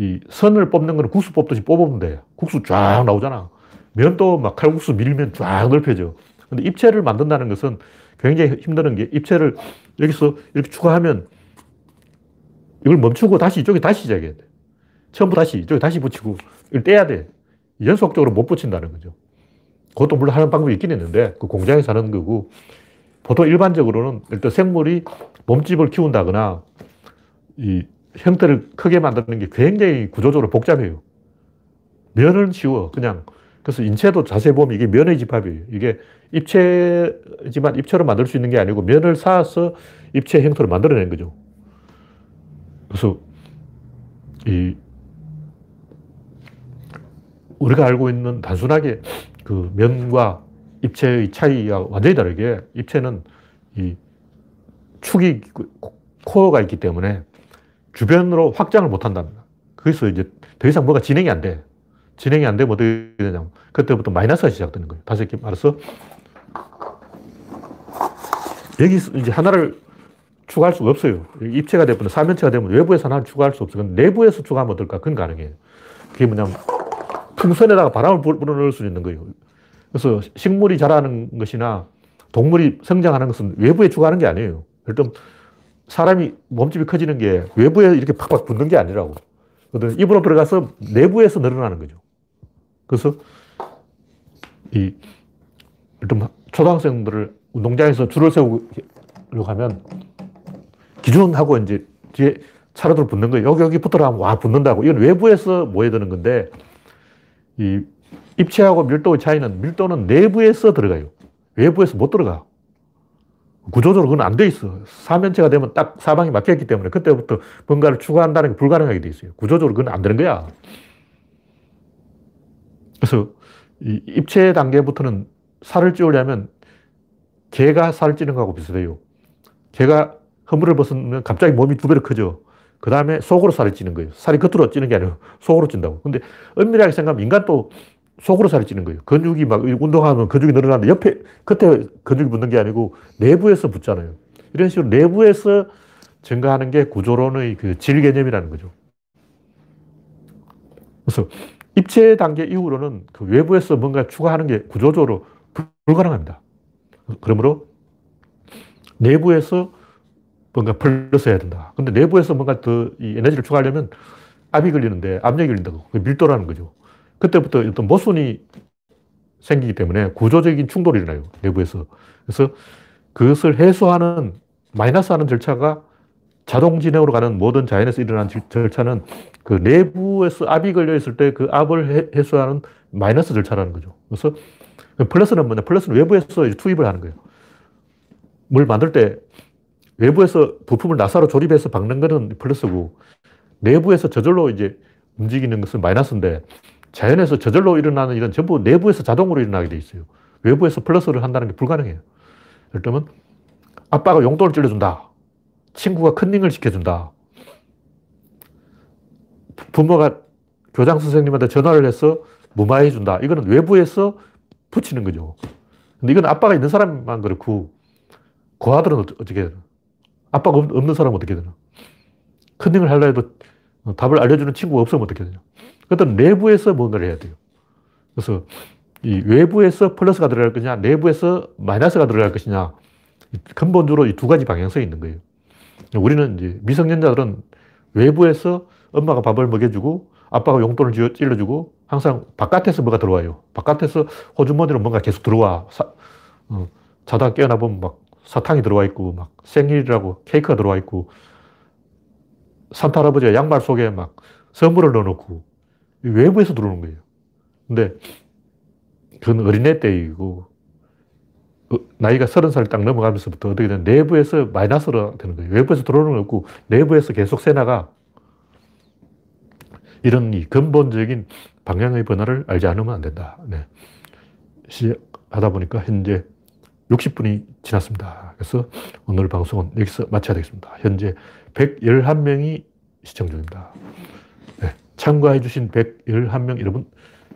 이 선을 뽑는 거는 국수 뽑듯이 뽑으면 돼. 국수 쫙 나오잖아. 면도 막 칼국수 밀면 쫙 넓혀져. 근데 입체를 만든다는 것은 굉장히 힘드는 게 입체를 여기서 이렇게 추가하면 이걸 멈추고 다시 이쪽에 다시 시작해야 돼. 처음부터 다시 이쪽에 다시 붙이고 이걸 떼야 돼. 연속적으로 못 붙인다는 거죠. 그것도 물론 하는 방법이 있긴 있는데 그 공장에서 하는 거고 보통 일반적으로는 일단 생물이 몸집을 키운다거나 이 형태를 크게 만드는 게 굉장히 구조적으로 복잡해요. 면은 쉬워. 그냥. 그래서 인체도 자세히 보면 이게 면의 집합이에요. 이게 입체지만 입체로 만들 수 있는 게 아니고 면을 쌓아서 입체 형태로 만들어낸 거죠. 그래서 이 우리가 알고 있는 단순하게 그 면과 입체의 차이가 완전히 다르게 입체는 이 축이 코어가 있기 때문에 주변으로 확장을 못 한답니다. 거기서 이제 더 이상 뭐가 진행이 안 돼. 진행이 안 되면 어떻게 되냐면 그때부터 마이너스가 시작되는 거예요. 다시 말해서 여기서 이제 하나를 추가할 수가 없어요. 입체가 되면 사면체가 되면 외부에서 하나를 추가할 수 없어요. 내부에서 추가하면 어떨까? 그건 가능해요. 그게 뭐냐면 풍선에다가 바람을 불어넣을 수 있는 거예요. 그래서 식물이 자라는 것이나 동물이 성장하는 것은 외부에 추가하는 게 아니에요. 일단 사람이 몸집이 커지는 게 외부에 이렇게 팍팍 붙는 게 아니라고. 입으로 들어가서 내부에서 늘어나는 거죠. 그래서 이 일단 초등학생들을 운동장에서 줄을 세우려고 하면 기준하고 이제 뒤에 차례대로 붙는 거예요. 여기, 여기 붙어라 하면 와, 붙는다고. 이건 외부에서 모여드는 건데 이 입체하고 밀도의 차이는 밀도는 내부에서 들어가요. 외부에서 못 들어가. 구조적으로 그건 안 돼 있어. 사면체가 되면 딱 사방이 막혀있기 때문에 그때부터 뭔가를 추가한다는 게 불가능하게 돼 있어요. 구조적으로 그건 안 되는 거야. 그래서 이 입체 단계부터는 살을 찌우려면 개가 살을 찌는 거하고 비슷해요. 개가 허물을 벗으면 갑자기 몸이 두 배로 커져. 그 다음에 속으로 살이 찌는 거예요. 살이 겉으로 찌는 게 아니고 속으로 찐다고. 근데 엄밀하게 생각하면 인간도 속으로 살이 찌는 거예요. 근육이 막 운동하면 근육이 늘어나는데 옆에, 끝에 근육이 붙는 게 아니고 내부에서 붙잖아요. 이런 식으로 내부에서 증가하는 게 구조론의 그 질 개념이라는 거죠. 그래서 입체 단계 이후로는 그 외부에서 뭔가 추가하는 게 구조적으로 불가능합니다. 그러므로 내부에서 뭔가 플러스 해야 된다. 근데 내부에서 뭔가 더 이 에너지를 추가하려면 압이 걸리는데 압력이 걸린다고. 밀도라는 거죠. 그때부터 어떤 모순이 생기기 때문에 구조적인 충돌이 일어나요. 내부에서. 그래서 그것을 해소하는, 마이너스 하는 절차가 자동 진행으로 가는 모든 자연에서 일어난 절차는 그 내부에서 압이 걸려 있을 때 그 압을 해소하는 마이너스 절차라는 거죠. 그래서 플러스는 뭐냐? 플러스는 외부에서 투입을 하는 거예요. 뭘 만들 때 외부에서 부품을 나사로 조립해서 박는 거는 플러스고 내부에서 저절로 이제 움직이는 것은 마이너스인데 자연에서 저절로 일어나는 일은 전부 내부에서 자동으로 일어나게 돼 있어요. 외부에서 플러스를 한다는 게 불가능해요. 예를 들면 아빠가 용돈을 찔러준다. 친구가 컨닝을 시켜준다. 부모가 교장 선생님한테 전화를 해서 무마해 준다. 이거는 외부에서 붙이는 거죠. 근데 이건 아빠가 있는 사람만 그렇고 고아들은 어떻게 해야 아빠가 없는 사람은 어떻게 되나? 컨닝을 하려 해도 답을 알려주는 친구가 없으면 어떻게 되냐? 그것은 내부에서 뭔가를 해야 돼요. 그래서 이 외부에서 플러스가 들어갈 거냐, 내부에서 마이너스가 들어갈 것이냐, 근본적으로 이 두 가지 방향성이 있는 거예요. 우리는 이제 미성년자들은 외부에서 엄마가 밥을 먹여주고 아빠가 용돈을 찔러주고 항상 바깥에서 뭐가 들어와요. 바깥에서 호주머니로 뭔가 계속 들어와. 사, 어, 자다 깨어나 보면 막 사탕이 들어와 있고, 막 생일이라고 케이크가 들어와 있고, 산타 할아버지가 양말 속에 막 선물을 넣어놓고, 외부에서 들어오는 거예요. 근데 그건 어린애 때이고, 어, 나이가 서른 살 딱 넘어가면서부터 어떻게 되는 내부에서 마이너스로 되는 거예요. 외부에서 들어오는 거 없고, 내부에서 계속 새나가 이런 이 근본적인 방향의 변화를 알지 않으면 안 된다. 네. 시하다 보니까 현재 60분이 지났습니다. 그래서 오늘 방송은 여기서 마쳐야 되겠습니다. 현재 111명이 시청 중입니다. 네, 참가해 주신 111명 여러분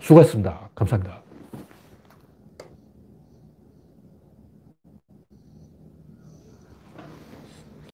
수고하셨습니다. 감사합니다.